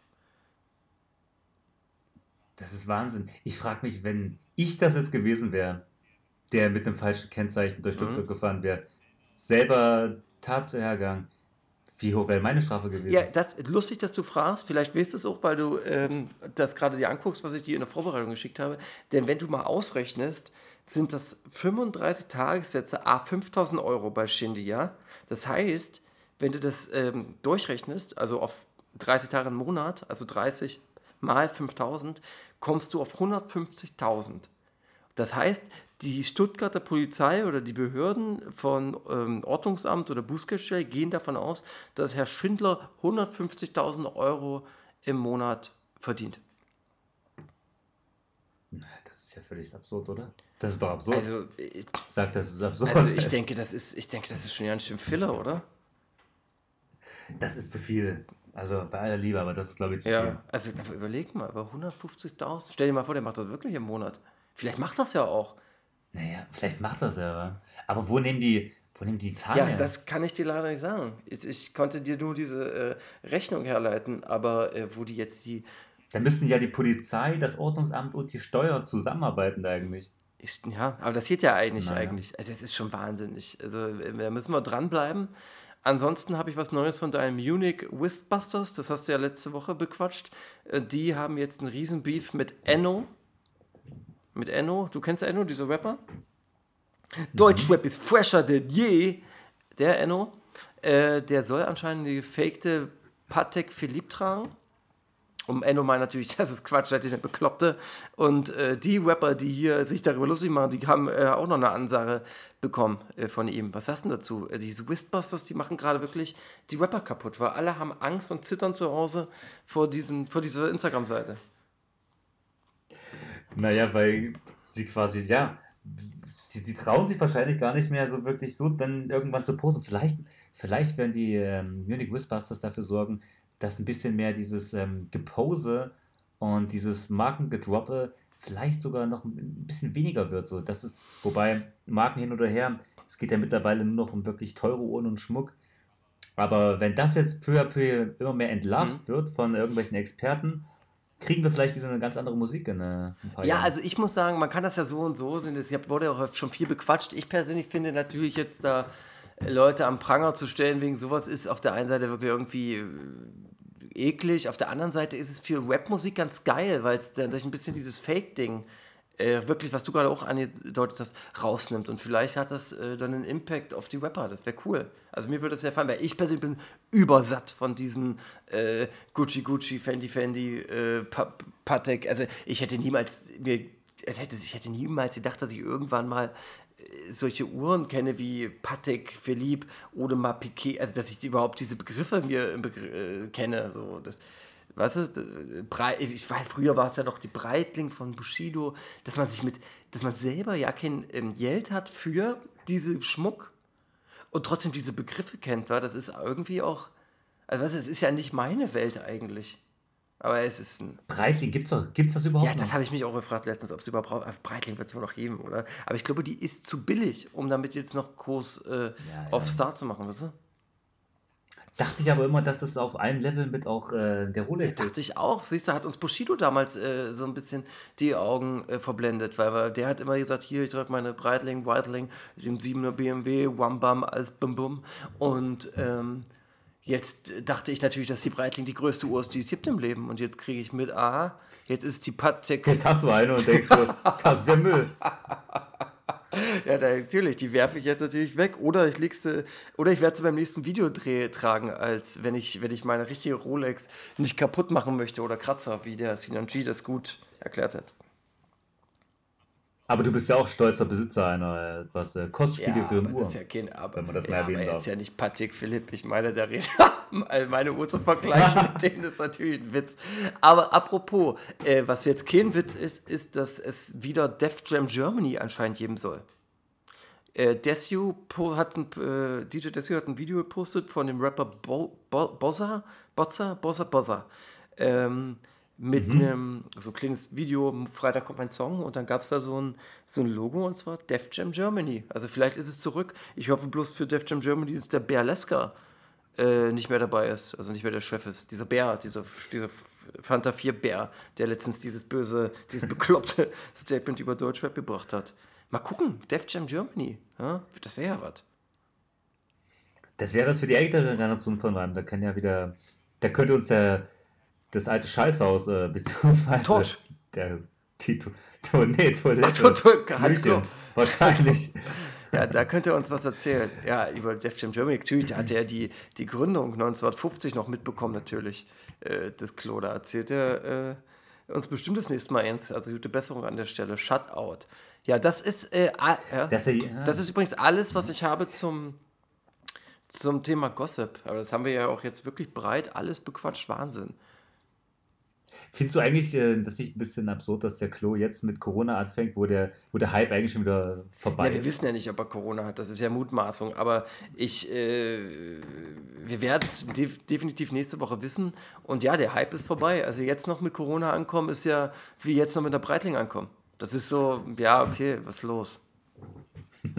Das ist Wahnsinn. Ich frage mich, wenn ich das jetzt gewesen wäre, der mit einem falschen Kennzeichen durch Stuttgart Mhm. gefahren wäre, selber Tathergang, wie hoch wäre meine Strafe gewesen? Ja, das lustig, dass du fragst. Vielleicht weißt du es auch, weil du ähm, das gerade dir anguckst, was ich dir in der Vorbereitung geschickt habe. Denn wenn du mal ausrechnest, sind das 35 Tagessätze, a 5000 Euro bei Shindy, ja? Das heißt, wenn du das ähm, durchrechnest, also auf 30 Tage im Monat, also 30 mal 5000, kommst du auf 150.000. Das heißt, die Stuttgarter Polizei oder die Behörden von ähm, Ordnungsamt oder Bußgeldstelle gehen davon aus, dass Herr Schindler 150.000 Euro im Monat verdient. Das ist ja völlig absurd, oder? Das ist doch absurd. Also, ich, Sag, das ist absurd. also ich denke, das ist, ich denke, das ist schon ganz schön Filler, oder? Das ist zu viel. Also bei aller Liebe, aber das ist, glaube ich, zu viel. Ja, also aber überleg mal, aber 150.000, stell dir mal vor, der macht das wirklich im Monat. Vielleicht macht das ja auch. Naja, vielleicht macht das ja. wa? Aber wo nehmen die, wo nehmen die Zahlen Ja, her? das kann ich dir leider nicht sagen. Ich, ich konnte dir nur diese äh, Rechnung herleiten, aber äh, wo die jetzt die Da müssten ja die Polizei, das Ordnungsamt und die Steuer zusammenarbeiten eigentlich. Ist, ja, aber das geht ja eigentlich Naja. eigentlich. Also es ist schon wahnsinnig. Also äh, da müssen wir dranbleiben. Ansonsten habe ich was Neues von deinem Munich Wistbusters, das hast du ja letzte Woche bequatscht. Äh, Die haben jetzt einen riesen Beef mit Enno. Mit Enno, du kennst Enno, dieser Rapper? Deutschrap ist fresher denn je. Der Enno, äh, der soll anscheinend die gefakte Patek Philippe tragen. Um Enno meint natürlich, das ist Quatsch, seid ihr denn Bekloppte? Und äh, die Rapper, die hier sich darüber lustig machen, die haben äh, auch noch eine Ansage bekommen äh, von ihm. Was sagst du dazu? Äh, diese Wistbusters, die machen gerade wirklich die Rapper kaputt, weil alle haben Angst und zittern zu Hause vor, diesen, vor dieser Instagram-Seite. Naja, weil sie quasi, ja, sie, sie trauen sich wahrscheinlich gar nicht mehr so wirklich so dann irgendwann zu posten. Vielleicht, vielleicht werden die ähm, Munich Wistbusters dafür sorgen, dass ein bisschen mehr dieses ähm, Gepose und dieses Markengedroppe vielleicht sogar noch ein bisschen weniger wird. So. Das ist, wobei Marken hin oder her, es geht ja mittlerweile nur noch um wirklich teure Uhren und Schmuck. Aber wenn das jetzt peu à peu immer mehr entlarvt wird von irgendwelchen Experten, kriegen wir vielleicht wieder eine ganz andere Musik in äh, ein paar Ja, Jahren. also ich muss sagen, man kann das ja so und so sehen. Es wurde ja auch schon viel bequatscht. Ich persönlich finde natürlich jetzt da Leute am Pranger zu stellen wegen sowas ist auf der einen Seite wirklich irgendwie äh, eklig, auf der anderen Seite ist es für Rapmusik ganz geil, weil es dann durch ein bisschen dieses Fake-Ding äh, wirklich, was du gerade auch angedeutet hast, rausnimmt. Und vielleicht hat das äh, dann einen Impact auf die Rapper. Das wäre cool. Also mir würde das ja gefallen, weil ich persönlich bin übersatt von diesen äh, Gucci Gucci, Fendi Fendi, äh, Pa- Patek. Also ich hätte niemals mir, hätte, ich hätte niemals gedacht, dass ich irgendwann mal äh, solche Uhren kenne wie Patek Philippe oder Piquet, also dass ich überhaupt diese Begriffe mir Begr äh, kenne. So, das, was ist, äh, ich weiß, früher war es ja noch die Breitling von Bushido, dass man sich mit, dass man selber ja kein ähm, Geld hat für diese Schmuck und trotzdem diese Begriffe kennt, war das ist irgendwie auch, also was, es ist ja nicht meine Welt eigentlich. Aber es ist ein. Breitling, gibt's, doch, gibt's das überhaupt Ja, das noch? habe ich mich auch gefragt letztens, ob es überhaupt. Breitling wird es wohl noch geben, oder? Aber ich glaube, die ist zu billig, um damit jetzt noch Kurs äh, Ja, auf ja. Star zu machen, weißt du? Dachte ich aber immer, dass das auf einem Level mit auch äh, der Rolex ist. Dachte ich auch. Siehst du, hat uns Bushido damals äh, so ein bisschen die Augen äh, verblendet, weil wir, der hat immer gesagt, hier, ich trage meine Breitling, Whiteling, 7er BMW, Wambam, alles Bum Bum. Und ähm, jetzt dachte ich natürlich, dass die Breitling die größte Uhr ist, die es gibt im Leben. Und jetzt kriege ich mit, aha, jetzt ist die Patek Jetzt hast du eine und denkst so, das ist ja Müll. Ja, natürlich, die werfe ich jetzt natürlich weg. Oder ich leg's, oder ich werde sie beim nächsten Videodreh tragen, als wenn ich, wenn ich meine richtige Rolex nicht kaputt machen möchte oder Kratzer, wie der Sinan G das gut erklärt hat. Aber du bist ja auch stolzer Besitzer einer etwas äh, kostspieligeren aber Uhr. das ist ja kein, aber, wenn man das mal ja, erwähnen aber darf. jetzt ja nicht Patek Philipp. Ich meine, der redet, meine Uhr zu vergleichen mit denen ist natürlich ein Witz. Aber apropos, äh, was jetzt kein Witz ist, ist, dass es wieder Def Jam Germany anscheinend geben soll. Äh, Desu hat ein, äh, DJ Desu hat ein Video gepostet von dem Rapper Bo, Bo, Bozza, Bozza, Bozza, Bozza. Ähm, mit einem, so ein kleines Video, Freitag kommt mein Song und dann gab es da so ein, so ein Logo und zwar Def Jam Germany. Also vielleicht ist es zurück. Ich hoffe bloß für Def Jam Germany, dass der Bär Lesker äh, nicht mehr dabei ist, also nicht mehr der Chef ist. Dieser Bär, dieser, dieser Fanta 4 Bär, der letztens dieses böse, dieses bekloppte Statement über Deutschrap gebracht hat. Mal gucken, Def Jam Germany, ja? das wäre ja was. Das wäre was für die ältere Generation von Reim. Da kann ja wieder, da könnte uns der, das alte Scheißhaus, äh, beziehungsweise Torch. der, die, to, nee, Toilette. Ach to-. Wahrscheinlich. Ja, da könnt ihr uns was erzählen. Ja, über Def Jam Germany. Natürlich, da hat er die, die Gründung 1950 noch mitbekommen, natürlich. Äh, das Klo, da erzählt er äh, uns bestimmt das nächste Mal eins. Also gute Besserung an der Stelle. Shutout. Ja, das ist, äh, ja, Dass er, ja, das ist übrigens alles, was ich habe zum, zum Thema Gossip. Aber das haben wir ja auch jetzt wirklich breit alles bequatscht. Wahnsinn. Findest du eigentlich äh, das nicht ein bisschen absurd, dass der Klo jetzt mit Corona anfängt, wo der, wo der Hype eigentlich schon wieder vorbei Ja, wir ist? wissen ja nicht, ob er Corona hat. Das ist ja Mutmaßung. Aber ich, äh, wir werden es def definitiv nächste Woche wissen. Und ja, der Hype ist vorbei. Also jetzt noch mit Corona ankommen, ist ja wie jetzt noch mit der Breitling ankommen. Das ist so, ja, okay, was ist los?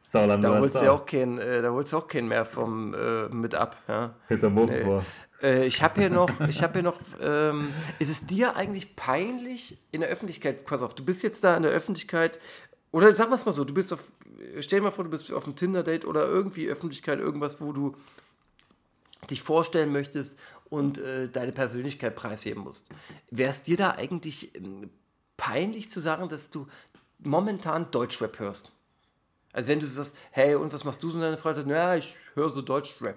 Sauland Da war holst du ja auch keinen, äh, da holst du auch keinen mehr vom äh, mit ab. Ja? Hinter Nee. vor. Äh, ich habe hier noch, ich habe hier noch, ähm, ist es dir eigentlich peinlich in der Öffentlichkeit, pass auf, du bist jetzt da in der Öffentlichkeit, oder sag mal mal so, du bist auf, stell dir mal vor, du bist auf einem Tinder-Date oder irgendwie Öffentlichkeit, irgendwas, wo du dich vorstellen möchtest und äh, deine Persönlichkeit preisheben musst. Wäre es dir da eigentlich ähm, peinlich zu sagen, dass du momentan Deutschrap hörst? Also wenn du sagst, hey, und was machst du so in deiner Freizeit? Ja, ich höre so Deutschrap.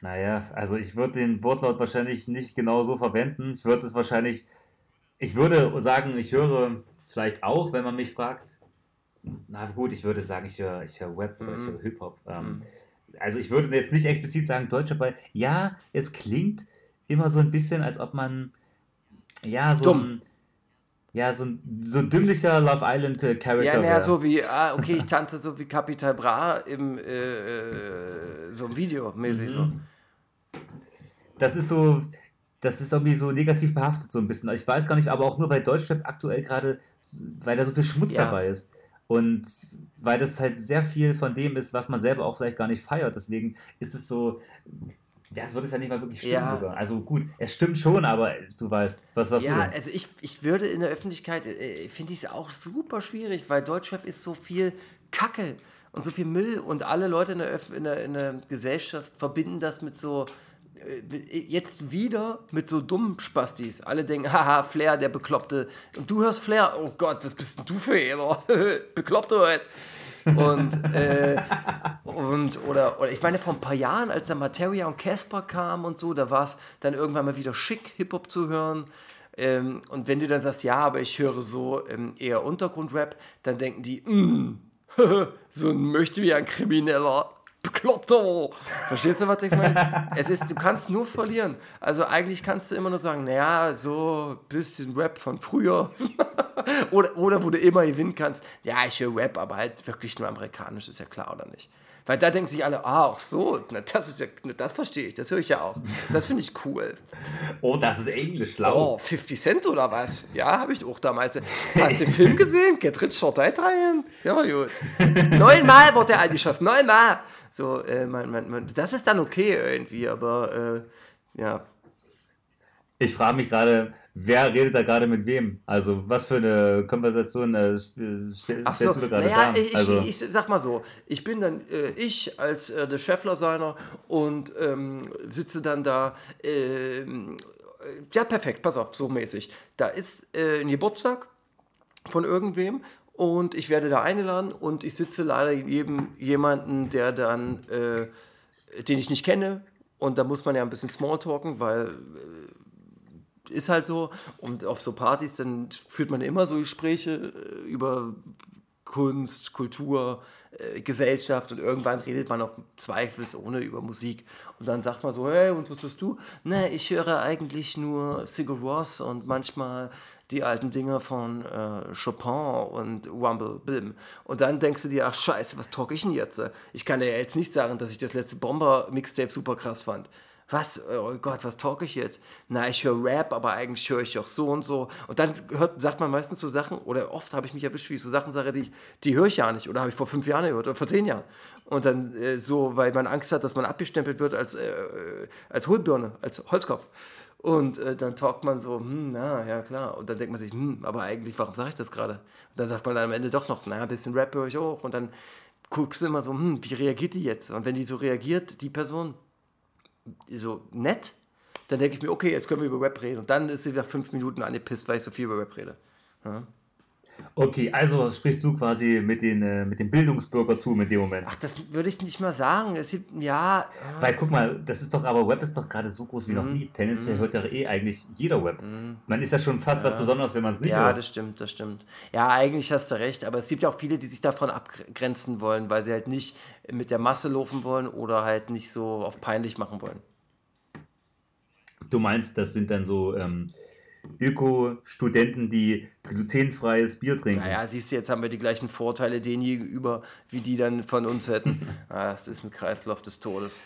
Naja, also ich würde den Wortlaut wahrscheinlich nicht genau so verwenden. Ich würde es wahrscheinlich, ich würde sagen, ich höre vielleicht auch, wenn man mich fragt. Na gut, ich würde sagen, ich höre, ich höre Web oder ich höre Hip-Hop. Ähm, Also ich würde jetzt nicht explizit sagen Deutscher, weil ja, es klingt immer so ein bisschen, als ob man ja so Dumm. ein ja, so ein, so ein dümmlicher Love Island äh, Charakter Ja, naja, wäre. so wie, ah, okay, ich tanze so wie Capital Bra im äh, äh, so einem Video mäßig so. Mhm. Das ist so, das ist irgendwie so negativ behaftet, so ein bisschen. Ich weiß gar nicht, aber auch nur bei Deutschrap aktuell gerade, weil da so viel Schmutz Ja. dabei ist. Und weil das halt sehr viel von dem ist, was man selber auch vielleicht gar nicht feiert. Deswegen ist es so, ja, es würde es ja nicht mal wirklich stimmen Ja. sogar. Also gut, es stimmt schon, aber du weißt, was was Ja, also ich, ich würde in der Öffentlichkeit, äh, finde ich es auch super schwierig, weil Deutschrap ist so viel Kacke und so viel Müll und alle Leute in der, Öff in der, in der Gesellschaft verbinden das mit so, äh, jetzt wieder mit so dummen Spastis. Alle denken, haha, Flair, der Bekloppte. Und du hörst Flair, oh Gott, was bist denn du für einer? Bekloppte halt. Und, äh, und oder, oder ich meine, vor ein paar Jahren, als da Materia und Casper kamen und so, da war es dann irgendwann mal wieder schick, Hip-Hop zu hören. Ähm, und wenn du dann sagst, ja, aber ich höre so ähm, eher Untergrundrap, dann denken die, mm, so ein möchte wie ein Krimineller. Bekloppter. Verstehst du, was ich meine? Es ist, du kannst nur verlieren. Also eigentlich kannst du immer nur sagen, naja, so ein bisschen Rap von früher. oder, oder wo du immer gewinnen kannst, ja, ich höre Rap, aber halt wirklich nur amerikanisch, ist ja klar, oder nicht? Weil da denken sich alle, ah, ach so, na, das ist ja, na, das verstehe ich, das höre ich ja auch. Das finde ich cool. Oh, das ist Englisch, schlau. Oh, 50 Cent oder was? Ja, habe ich auch damals. Hast du den Film gesehen? Get Rich or Die? Ja, war gut. Neunmal wurde er angeschossen, neunmal. So, äh, man, man, man, das ist dann okay irgendwie, aber äh, ja. Ich frage mich gerade, wer redet da gerade mit wem? Also, was für eine Konversation äh, stell- stell- Ach so, stellst du da gerade naja, dar? ich, also, ich, ich sag mal so, ich bin dann äh, ich als äh, der Scheffler seiner und ähm, sitze dann da, ähm, äh, ja perfekt, pass auf, so mäßig. Da ist äh, ein Geburtstag von irgendwem und ich werde da eingeladen und ich sitze leider neben jemanden, der dann, äh, den ich nicht kenne und da muss man ja ein bisschen Smalltalken, weil äh, ist halt so und auf so Partys dann führt man immer so Gespräche äh, über Kunst, Kultur, äh, Gesellschaft und irgendwann redet man auch zweifelsohne über Musik. Und dann sagt man so, hey, und was hörst du? Ne, ich höre eigentlich nur Sigur Ross und manchmal die alten Dinger von äh, Chopin und Rumble Bim. Und dann denkst du dir, ach scheiße, was talk ich denn jetzt? Ich kann dir ja jetzt nicht sagen, dass ich das letzte Bomber-Mixtape super krass fand. Was, oh Gott, was talk ich jetzt? Na, ich höre Rap, aber eigentlich höre ich auch so und so. Und dann hört, sagt man meistens so Sachen, oder oft habe ich mich erwischt, wie ich so Sachen sage, die, die höre ich ja nicht, oder habe ich vor fünf Jahren gehört, oder vor zehn Jahren. Und dann äh, so, weil man Angst hat, dass man abgestempelt wird als, äh, als Hohlbirne, als Holzkopf. Und äh, dann talkt man so, hm, na, ja klar. Und dann denkt man sich, hm, aber eigentlich, warum sage ich das gerade? Und dann sagt man dann am Ende doch noch, naja, ein bisschen Rap höre ich auch. Und dann guckst du immer so, hm, wie reagiert die jetzt? Und wenn die so reagiert, die Person, so nett, dann denke ich mir, okay, jetzt können wir über Rap reden. Und dann ist sie nach fünf Minuten angepisst, weil ich so viel über Rap rede. Ja. Okay, also sprichst du quasi mit, den, äh, mit dem Bildungsbürgertum in dem Moment. Ach, das würde ich nicht mal sagen. Es gibt, ja. Weil guck mal, das ist doch, aber Web ist doch gerade so groß wie noch Mhm. nie. Tendenziell hört ja eh eigentlich jeder Web. Man ist ja schon fast was Besonderes, wenn man es nicht Ja, hört. das stimmt, das stimmt. Ja, eigentlich hast du recht, aber es gibt ja auch viele, die sich davon abgrenzen wollen, weil sie halt nicht mit der Masse laufen wollen oder halt nicht so auf peinlich machen wollen. Du meinst, das sind dann so ähm, Öko-Studenten, die glutenfreies Bier trinken. Naja, siehst du, jetzt haben wir die gleichen Vorteile denen gegenüber, wie die dann von uns hätten. ah, es ist ein Kreislauf des Todes.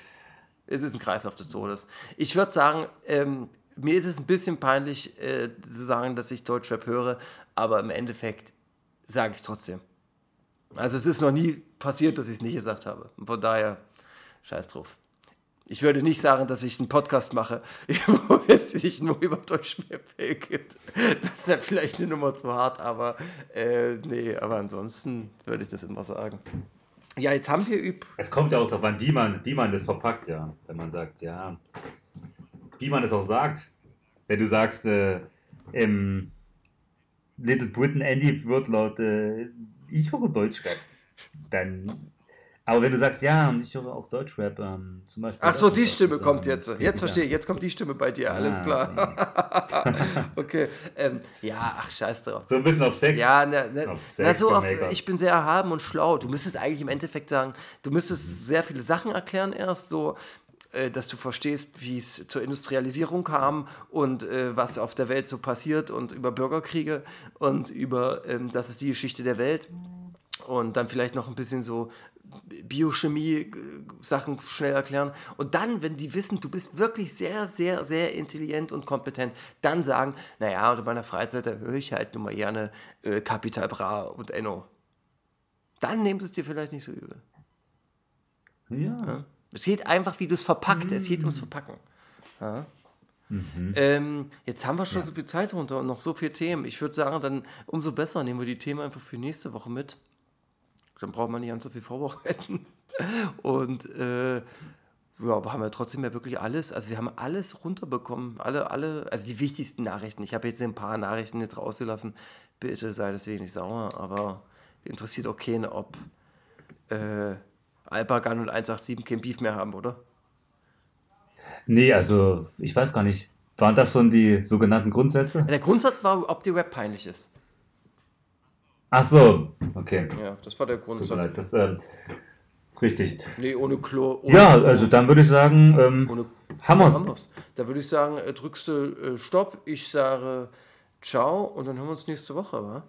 Es ist ein Kreislauf des Todes. Ich würde sagen, ähm, mir ist es ein bisschen peinlich äh, zu sagen, dass ich Deutschrap höre, aber im Endeffekt sage ich es trotzdem. Also es ist noch nie passiert, dass ich es nicht gesagt habe. Von daher, scheiß drauf. Ich würde nicht sagen, dass ich einen Podcast mache, wo es nicht nur über Deutschrap geht. Das wäre vielleicht eine Nummer zu hart, aber äh, nee, aber ansonsten würde ich das immer sagen. Ja, jetzt haben wir üb. Es kommt ja auch darauf an, wie man, wie man das verpackt, ja. Wenn man sagt, ja, wie man es auch sagt. Wenn du sagst, äh, im Little Britain Andy wird laut, äh, ich höre Deutschrap, dann. Aber wenn du sagst, ja, und ich höre auch Deutschrap, ähm, zum Beispiel. Ach so, die Stimme das, kommt jetzt. Jetzt verstehe ich. Jetzt kommt die Stimme bei dir. Alles Ah, klar. okay. Ähm, ja, ach, scheiß drauf. So ein bisschen auf Sex. Ja, ne, ne, Auf na, Sex so vom auf, ich bin sehr erhaben und schlau. Du müsstest eigentlich im Endeffekt sagen, du müsstest sehr viele Sachen erklären erst, so äh, dass du verstehst, wie es zur Industrialisierung kam und äh, was auf der Welt so passiert und über Bürgerkriege und über, ähm, das ist die Geschichte der Welt und dann vielleicht noch ein bisschen so Biochemie-Sachen schnell erklären. Und dann, wenn die wissen, du bist wirklich sehr, sehr, sehr intelligent und kompetent, dann sagen, naja, und in meiner Freizeit, höre ich halt nur mal gerne äh, Capital Bra und Enno. Dann nehmen sie es dir vielleicht nicht so übel. Ja. Es geht einfach, wie du es verpackt. Es geht ums Verpacken. Ja. Ähm, jetzt haben wir schon so viel Zeit runter und noch so viele Themen. Ich würde sagen, dann umso besser nehmen wir die Themen einfach für nächste Woche mit. Dann braucht man nicht ganz so viel vorbereiten. Und äh, ja, wir haben ja trotzdem ja wirklich alles. Also wir haben alles runterbekommen. Alle, alle, also die wichtigsten Nachrichten. Ich habe jetzt ein paar Nachrichten jetzt rausgelassen. Bitte sei deswegen nicht sauer, aber interessiert auch keinen, ob äh, Alpagan und 187 kein Beef mehr haben, oder? Nee, also ich weiß gar nicht. Waren das schon die sogenannten Grundsätze? Der Grundsatz war, ob die Rap peinlich ist. Ach so, okay. Ja, das war der Tut mir leid, das ähm, richtig. Nee, ohne Klo. Ohne Ja, also dann würde ich sagen, ähm, ohne Hammers. Hammers. Da würde ich sagen, äh, drückst du äh, Stopp, ich sage Ciao und dann hören wir uns nächste Woche, wa?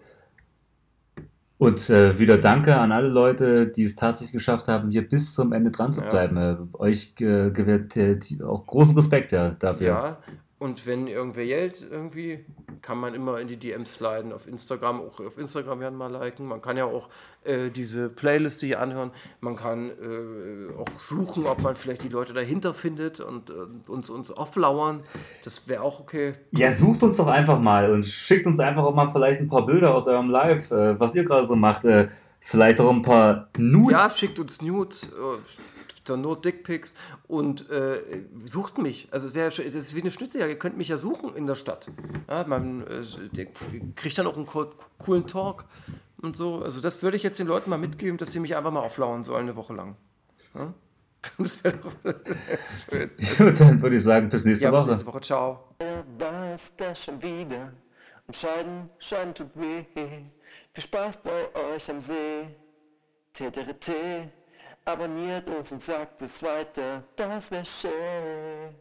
Und äh, wieder danke an alle Leute, die es tatsächlich geschafft haben, hier bis zum Ende dran zu Ja. bleiben. Äh, euch äh, gewährt äh, auch großen Respekt ja, dafür. Ja. Und wenn irgendwer Geld irgendwie, kann man immer in die DMs sliden auf Instagram, auch auf Instagram gerne mal liken. Man kann ja auch äh, diese Playliste hier anhören. Man kann äh, auch suchen, ob man vielleicht die Leute dahinter findet und äh, uns, uns auflauern. Das wäre auch okay. Ja, sucht uns doch einfach mal und schickt uns einfach auch mal vielleicht ein paar Bilder aus eurem Live, äh, was ihr gerade so macht. Äh, vielleicht auch ein paar Nudes. Ja, schickt uns Nudes, zur Not Dickpics und äh, sucht mich. Also es das ist wie eine Schnitzeljagd. Ihr könnt mich ja suchen in der Stadt. Ja, man äh, der kriegt dann auch einen co- coolen Talk und so. Also das würde ich jetzt den Leuten mal mitgeben, dass sie mich einfach mal auflauern sollen eine Woche lang. Ja? Das wäre doch schön. Gut, dann würde ich sagen, bis nächste Ja, bis Woche. nächste Woche. Ciao. Wer war es da schon wieder? Und Scheiden, Scheiden tut weh. Viel Spaß bei euch am See. TTRT, abonniert uns und sagt es weiter, das wär schön.